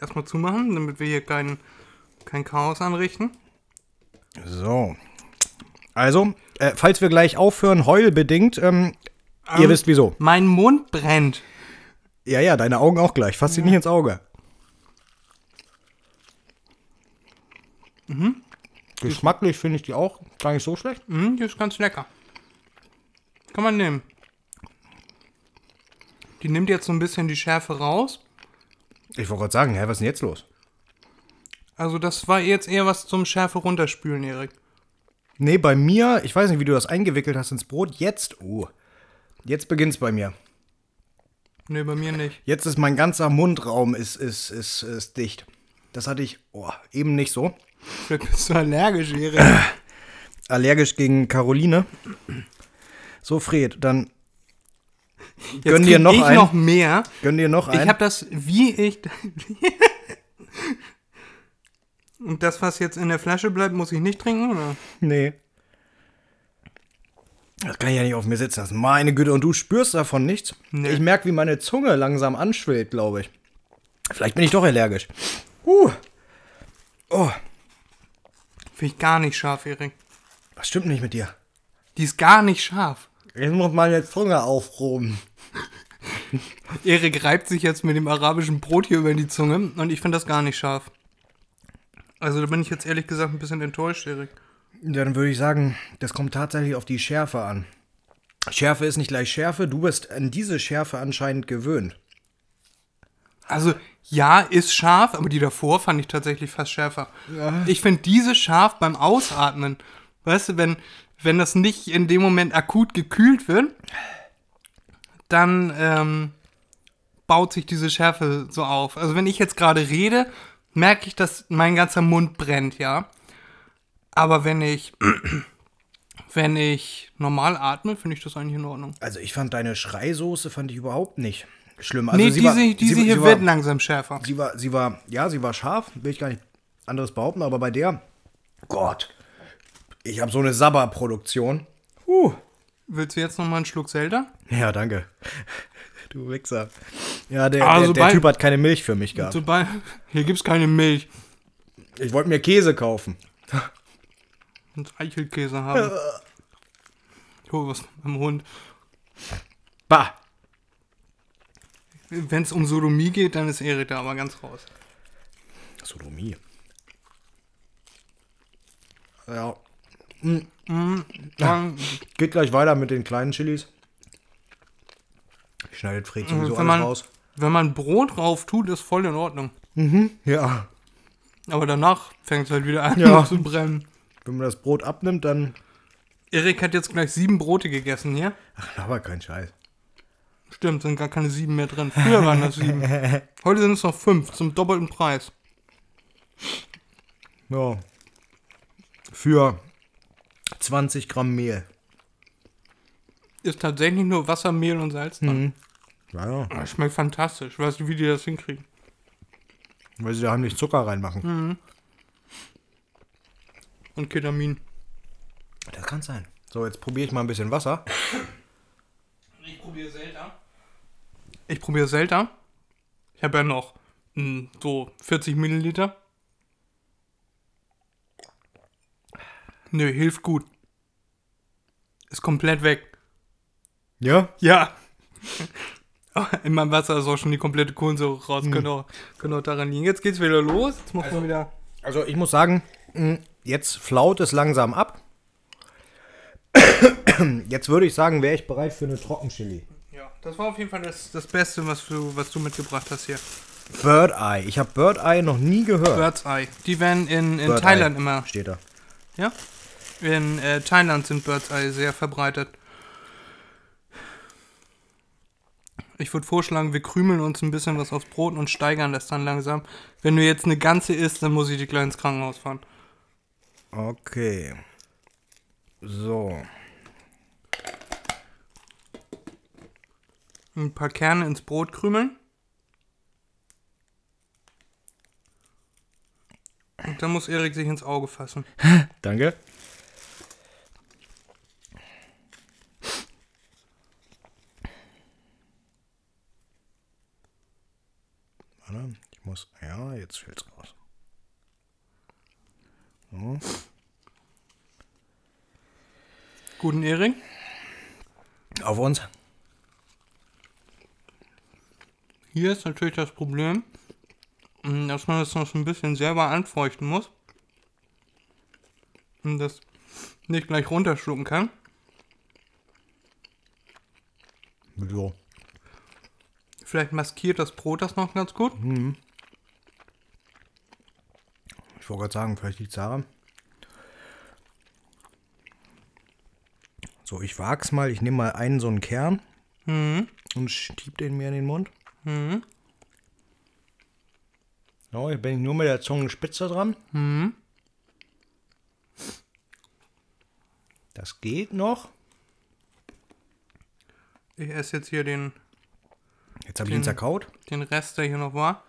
Erstmal zumachen, damit wir hier kein, kein Chaos anrichten. So. Also, äh, falls wir gleich aufhören, heulbedingt, ähm, ihr Ähm, wisst wieso. Mein Mund brennt. Ja, ja, deine Augen auch gleich. Fass sie nicht ins Auge. Geschmacklich finde ich die auch gar nicht so schlecht. Mhm, die ist ganz lecker. Kann man nehmen. Die nimmt jetzt so ein bisschen die Schärfe raus. Ich wollte gerade sagen, hä, was ist denn jetzt los? Also das war jetzt eher was zum Schärfe runterspülen, Erik. Nee, bei mir, ich weiß nicht, wie du das eingewickelt hast ins Brot. Jetzt, oh, jetzt beginnt's bei mir. Nee, bei mir nicht. Jetzt ist mein ganzer Mundraum ist, ist, ist, ist dicht. Das hatte ich oh, eben nicht so. Vielleicht bist du allergisch, Erik. Allergisch gegen Caroline. So, Fred, dann Jetzt Gönn dir noch ich einen. noch mehr. gönn dir noch Ich einen. habe das, wie ich. Und das, was jetzt in der Flasche bleibt, muss ich nicht trinken, oder? Nee. Das kann ich ja nicht auf mir sitzen lassen. Meine Güte, und du spürst davon nichts. Nee. Ich merke, wie meine Zunge langsam anschwillt, glaube ich. Vielleicht bin ich doch allergisch. Uh. Oh, Finde ich gar nicht scharf, Erik. was stimmt nicht mit dir? Die ist gar nicht scharf. Ich muss meine Zunge aufproben. Erik reibt sich jetzt mit dem arabischen Brot hier über die Zunge und ich finde das gar nicht scharf. Also da bin ich jetzt ehrlich gesagt ein bisschen enttäuscht, Erik. Dann würde ich sagen, das kommt tatsächlich auf die Schärfe an. Schärfe ist nicht gleich Schärfe, du bist an diese Schärfe anscheinend gewöhnt. Also ja, ist scharf, aber die davor fand ich tatsächlich fast schärfer. Ich finde diese scharf beim Ausatmen. Weißt du, wenn, wenn das nicht in dem Moment akut gekühlt wird, dann ähm, baut sich diese Schärfe so auf. Also wenn ich jetzt gerade rede, merke ich, dass mein ganzer Mund brennt, ja. Aber wenn ich, wenn ich normal atme, finde ich das eigentlich in Ordnung. Also ich fand deine Schreisoße fand ich überhaupt nicht schlimm. Also nee, diese, war, diese sie, hier sie wird war, langsam schärfer. sie war, sie war, ja, sie war scharf, will ich gar nicht anderes behaupten, aber bei der, Gott, ich habe so eine Sabber-Produktion. Uh. Willst du jetzt noch mal einen Schluck Zelda? Ja, danke. Du Wichser. Ja, der, Also der, der Typ hat keine Milch für mich gehabt. Sobald, hier gibt's keine Milch. Ich wollte mir Käse kaufen. Und Eichelkäse haben. Oh, was am Hund. Bah. Wenn es um Sodomie geht, dann ist Erik da aber ganz raus. Sodomie. Ja. Dann, Geht gleich weiter mit den kleinen Chilis. Schneidet Fred sowieso wenn, man, alles raus. wenn man Brot drauf tut, ist voll in Ordnung. Ja. Aber danach fängt es halt wieder an Ja. zu brennen. Wenn man das Brot abnimmt, dann. Erik hat jetzt gleich sieben Brote gegessen hier. Ach, aber kein Scheiß. Stimmt, sind gar keine sieben mehr drin. Früher waren das sieben. Heute sind es noch fünf, zum doppelten Preis. Ja. Für 20 Gramm Mehl. Ist tatsächlich nur Wasser, Mehl und Salz dran. Ja, ja. Das schmeckt fantastisch. Weißt du, wie die das hinkriegen? Weil sie da heimlich Zucker reinmachen. Und Ketamin. Das kann sein. So, jetzt probiere ich mal ein bisschen Wasser. Ich probiere Zelda. Ich probiere Zelda. Ich habe ja noch mh, so 40 Milliliter. Nö, hilft gut. Ist komplett weg. Ja? Ja. In meinem Wasser ist auch schon die komplette Kohlensäure raus. Könnte, auch, könnte auch daran liegen. Jetzt geht's wieder los. Jetzt muss man wieder. Also ich muss sagen, mh, jetzt flaut es langsam ab. Jetzt würde ich sagen, wäre ich bereit für eine Trockenchili. Ja, das war auf jeden Fall das, das Beste, was du, was du mitgebracht hast hier. Bird Eye. Ich habe Bird Eye noch nie gehört. Bird's Eye. Die werden in, in Bird Thailand Eye immer. Steht da. Ja? In äh, Thailand sind Bird's Eye sehr verbreitet. Ich würde vorschlagen, wir krümeln uns ein bisschen was aufs Brot und steigern das dann langsam. Wenn du jetzt eine ganze isst, dann muss ich dich gleich ins Krankenhaus fahren. Okay. So. Ein paar Kerne ins Brot krümeln. Und dann muss Erik sich ins Auge fassen. Danke. Warte, ich muss. Ja, jetzt fällt's raus. So. Guten Erik. Auf uns. Hier ist natürlich das Problem, mh, dass man das noch so ein bisschen selber anfeuchten muss. Und das nicht gleich runterschlucken kann. So. Vielleicht maskiert das Brot das noch ganz gut. Ich wollte gerade sagen, vielleicht liegt Sarah. So, ich wag's mal. Ich nehme mal einen so einen Kern und schieb den mir in den Mund. So, jetzt bin ich nur mit der Zungenspitze dran. Das geht noch. Ich esse jetzt hier den, Jetzt habe ich ihn Den- zerkaut. den Rest, der hier noch war.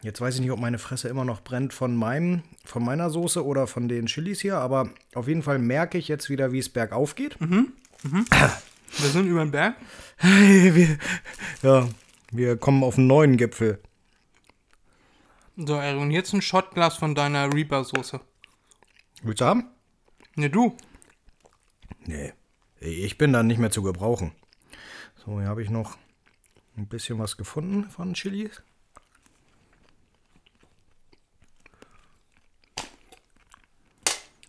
Jetzt weiß ich nicht, ob meine Fresse immer noch brennt von meinem, von meiner Soße oder von den Chilis hier, aber auf jeden Fall merke ich jetzt wieder, wie es bergauf geht. Wir sind über den Berg. wir, ja, wir kommen auf einen neuen Gipfel. So, Erik, und jetzt ein Shotglas von deiner Reaper-Soße. Willst du haben? Ne, du. Nee. Ich bin dann nicht mehr zu gebrauchen. So, hier habe ich noch ein bisschen was gefunden von Chilis.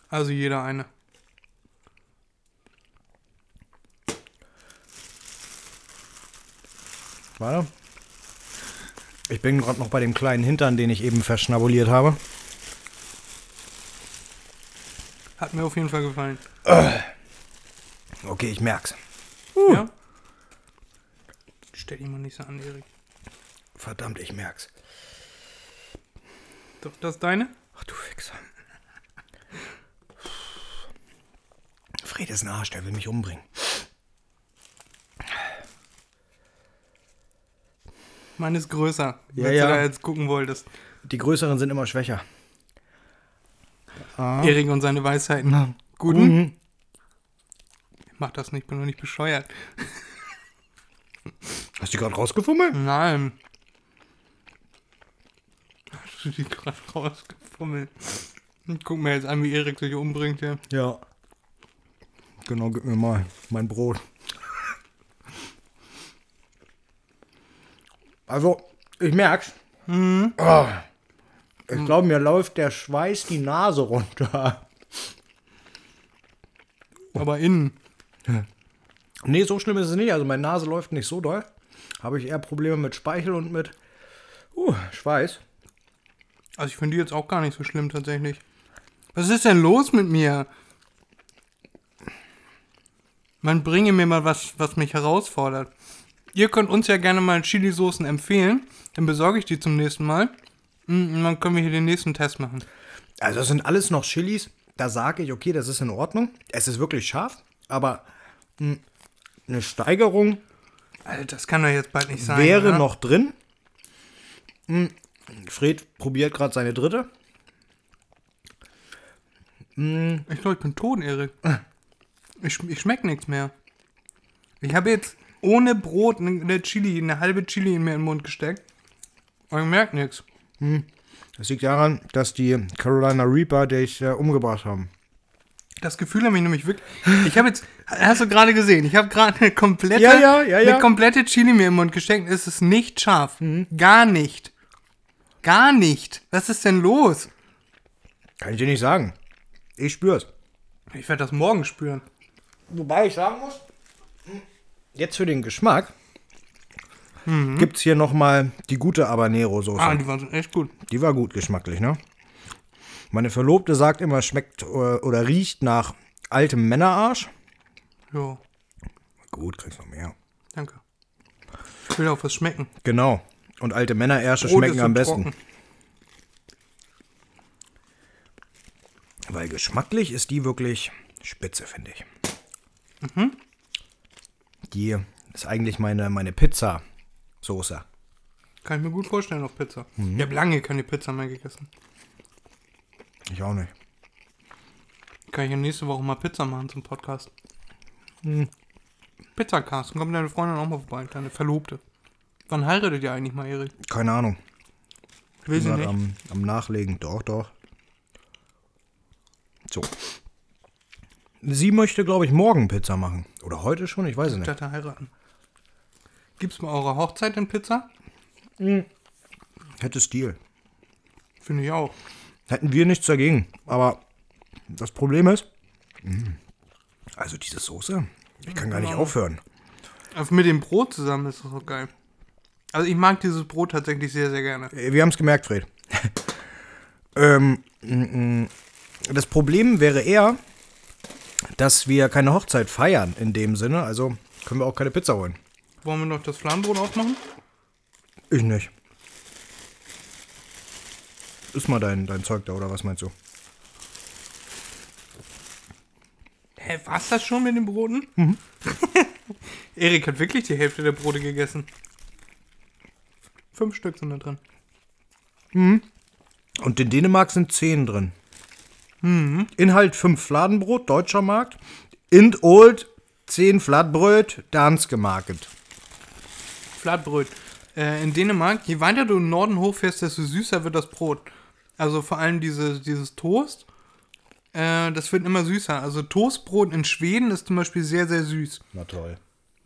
Also jeder eine. Warte. Ich bin gerade noch bei dem kleinen Hintern, den ich eben verschnabuliert habe. Hat mir auf jeden Fall gefallen. Okay, ich merk's. Ja? Stell dich mal nicht so an, Erik. Verdammt, ich merk's. Doch, das ist deine? Ach du Fixer. Fred ist ein Arsch, der will mich umbringen. Meine ist größer, Ja, wenn ja. du da jetzt gucken wolltest. Die größeren sind immer schwächer. Ah. Erik und seine Weisheiten. Guten? Mhm. Ich mach das nicht, bin doch nicht bescheuert. Hast du die gerade rausgefummelt? Nein. Hast du die gerade rausgefummelt? Ich guck mir jetzt an, wie Erik sich umbringt hier. Ja. Genau, gib mir mal mein Brot. Also, ich merk's. Ah. Ich glaube, mir läuft der Schweiß die Nase runter. Aber innen. Nee, so schlimm ist es nicht. Also, meine Nase läuft nicht so doll. Habe ich eher Probleme mit Speichel und mit uh, Schweiß. Also ich finde die jetzt auch gar nicht so schlimm tatsächlich. Was ist denn los mit mir? Man bringe mir mal was, was mich herausfordert. Ihr könnt uns ja gerne mal Chili-Soßen empfehlen. Dann besorge ich die zum nächsten Mal. Mm, Und dann können wir hier den nächsten Test machen. Also, das sind alles noch Chilis. Da sage ich, okay, das ist in Ordnung. Es ist wirklich scharf, aber mh, eine Steigerung Alter, das kann doch jetzt bald nicht sein. wäre oder? noch drin. Hm, Fred probiert gerade seine dritte. Ich glaube, ich bin tot, Erik. Ich, ich schmeck nichts mehr. Ich habe jetzt ohne Brot eine, Chili, eine halbe Chili in mir in den Mund gesteckt. Aber ich merke nichts. Das liegt daran, dass die Carolina Reaper dich äh, umgebracht haben. Das Gefühl habe ich nämlich wirklich. Ich habe jetzt, hast du gerade gesehen, ich habe gerade eine komplette, Ja, ja, ja, ja. eine komplette Chili mir im Mund gesteckt. Es ist nicht scharf. Mhm. Gar nicht. Gar nicht. Was ist denn los? Kann ich dir nicht sagen. Ich spür's. Ich werde das morgen spüren. Wobei ich sagen muss, jetzt für den Geschmack gibt's hier nochmal die gute Habanero-Soße. Ah, die waren echt gut. Die war gut geschmacklich, ne? Meine Verlobte sagt immer, schmeckt äh, oder riecht nach altem Männerarsch. Jo, Gut, kriegst noch mehr. danke. Ich will auch was schmecken. Genau. Und alte Männerärsche Brot schmecken so am besten. trocken. Weil geschmacklich ist die wirklich spitze, finde ich. Mhm. Die ist eigentlich meine, meine Pizza-Soße. Kann ich mir gut vorstellen auf Pizza. Mhm. Ich habe lange keine Pizza mehr gegessen. Ich auch nicht. Kann ich ja nächste Woche mal Pizza machen zum Podcast. Hm. Pizzacast. Kommt deine Freundin auch mal vorbei, deine Verlobte. Wann heiratet ihr eigentlich mal, Erik? Keine Ahnung. Will sie nicht? am, am Nachlegen. Doch, doch. So. Sie möchte, glaube ich, morgen Pizza machen. Oder heute schon? Ich weiß es Ich nicht. dachte heiraten. Gibt's bei eurer Hochzeit denn Pizza? Hätte Stil. Finde ich auch. Hätten wir nichts dagegen. Aber das Problem ist, mh, also diese Soße, ich kann gar nicht Genau. aufhören. Also mit dem Brot zusammen ist das auch geil. Also ich mag dieses Brot tatsächlich sehr, sehr gerne. Äh, Wir haben es gemerkt, Fred. ähm, mm, mm, das Problem wäre eher, dass wir keine Hochzeit feiern in dem Sinne. Also können wir auch keine Pizza holen. Wollen wir noch das Fladenbrot aufmachen? Ich nicht. Ist mal dein, dein Zeug da, oder was meinst du? Hä, war's das schon mit den Broten? Erik hat wirklich die Hälfte der Brote gegessen. Fünf Stück sind da drin. Und in Dänemark sind 10 drin. Inhalt 5 Fladenbrot, deutscher Markt. Int old 10 Flatbröt, danske Market. Flatbrot. Äh, in Dänemark, je weiter du im Norden hochfährst, desto süßer wird das Brot. Also vor allem diese, dieses Toast. Äh, das wird immer süßer. Also Toastbrot in Schweden ist zum Beispiel sehr, sehr süß. Na toll.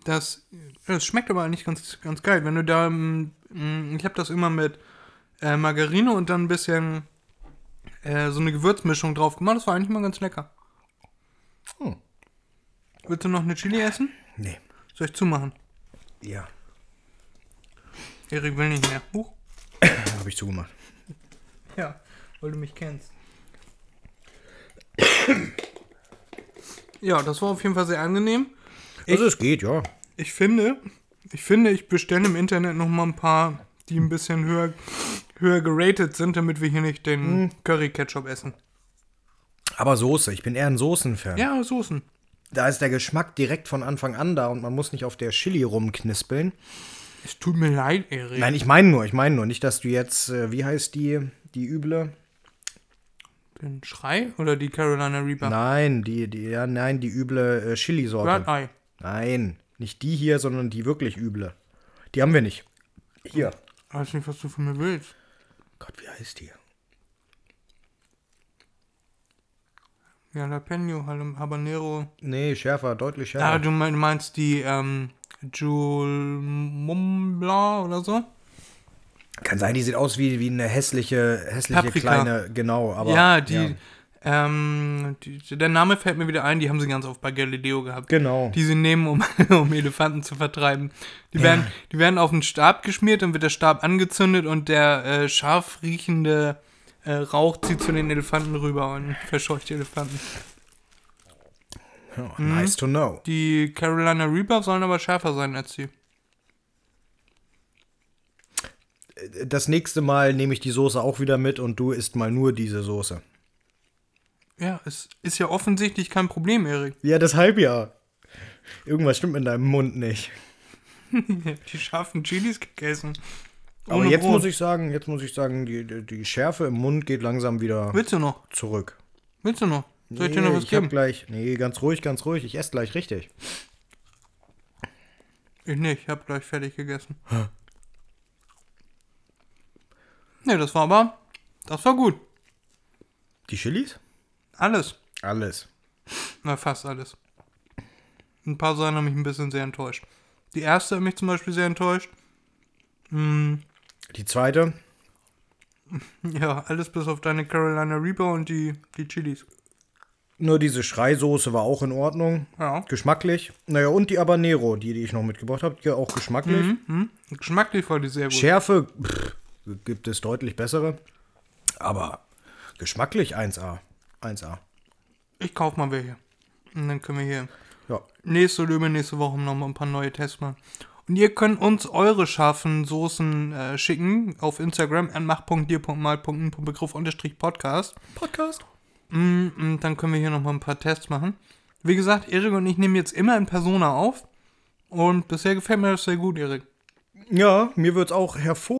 Das, das schmeckt aber eigentlich ganz, ganz geil. Wenn du da, mm, mm, ich habe das immer mit äh, Margarine und dann ein bisschen äh, so eine Gewürzmischung drauf gemacht. Das war eigentlich immer ganz lecker. Hm. Willst du noch eine Chili essen? Nee. Soll ich zumachen? Ja. Erik will nicht mehr. Huch. Habe ich zugemacht. Ja, weil du mich kennst. ja, das war auf jeden Fall sehr angenehm. Also es geht, ja. Ich finde, ich finde, ich bestelle im Internet noch mal ein paar, die ein bisschen höher, höher geratet sind, damit wir hier nicht den Curry-Ketchup essen. Aber Soße, ich bin eher ein Soßenfan. Ja, Soßen. Da ist der Geschmack direkt von Anfang an da und man muss nicht auf der Chili rumknispeln. Es tut mir leid, Erik. Nein, ich meine nur, ich meine nur, nicht, dass du jetzt, äh, wie heißt die, die üble? Den Schrei oder die Carolina Reaper? Nein, die, die, ja, nein, die üble äh, Red Chili-Sorte. Eye. Nein, nicht die hier, sondern die wirklich üble. Die haben wir nicht. Hier. Weiß nicht, was du von mir willst. Gott, wie heißt die? Jalapeno, Habanero. Nee, schärfer, deutlich Ah, schärfer. du mein- meinst die, ähm, Jule Mumbla oder so? Kann sein, die sieht aus wie, wie eine hässliche, hässliche Paprika. kleine, genau, aber. ja, die, Ähm, der Name fällt mir wieder ein, die haben sie ganz oft bei Galileo gehabt. Genau. Die sie nehmen, um, um Elefanten zu vertreiben. Die, Ja. werden, die werden auf einen Stab geschmiert, dann wird der Stab angezündet und der äh, scharf riechende äh, Rauch zieht zu den Elefanten rüber und verscheucht die Elefanten. Ja, Nice to know. Die Carolina Reaper sollen aber schärfer sein als die. Das nächste Mal nehme ich die Soße auch wieder mit und du isst mal nur diese Soße. Ja, es ist ja offensichtlich kein Problem, Erik. Ja, deshalb ja. Irgendwas stimmt in deinem Mund nicht. Die scharfen Chilis gegessen. Aber Ohne jetzt Brot. muss ich sagen, jetzt muss ich sagen, die, die, Schärfe im Mund geht langsam wieder Willst du noch? zurück. Willst du noch? Soll ich dir noch was ich hab geben? gleich. Nee, ganz ruhig, ganz ruhig. Ich esse gleich richtig. Ich nicht, ich hab gleich fertig gegessen. Ne, das war aber. Das war gut. Die Chilis? Alles. Alles. Na, fast alles. Ein paar Sachen haben mich ein bisschen sehr enttäuscht. Die erste hat mich zum Beispiel sehr enttäuscht. Hm, Die zweite? ja, alles bis auf deine Carolina Reaper und die, die Chilis. Nur diese Schreisoße war auch in Ordnung. Ja. Geschmacklich. Naja, und die Habanero, die, die ich noch mitgebracht habe, die auch geschmacklich. Hm? Geschmacklich war die sehr gut. Schärfe pff, gibt es deutlich bessere. Aber geschmacklich 1A. 1A. Ich kauf mal welche. Und dann können wir hier Ja. nächste oder übernächste Woche noch mal ein paar neue Tests machen. Und ihr könnt uns eure scharfen Soßen äh, schicken auf Instagram an mach.dir.mal.begriff unterstrich Podcast. Podcast. Mm, Und dann können wir hier noch mal ein paar Tests machen. Wie gesagt, Erik und ich nehmen jetzt immer in Persona auf. Und bisher gefällt mir das sehr gut, Erik. Ja, mir wird es auch hervor.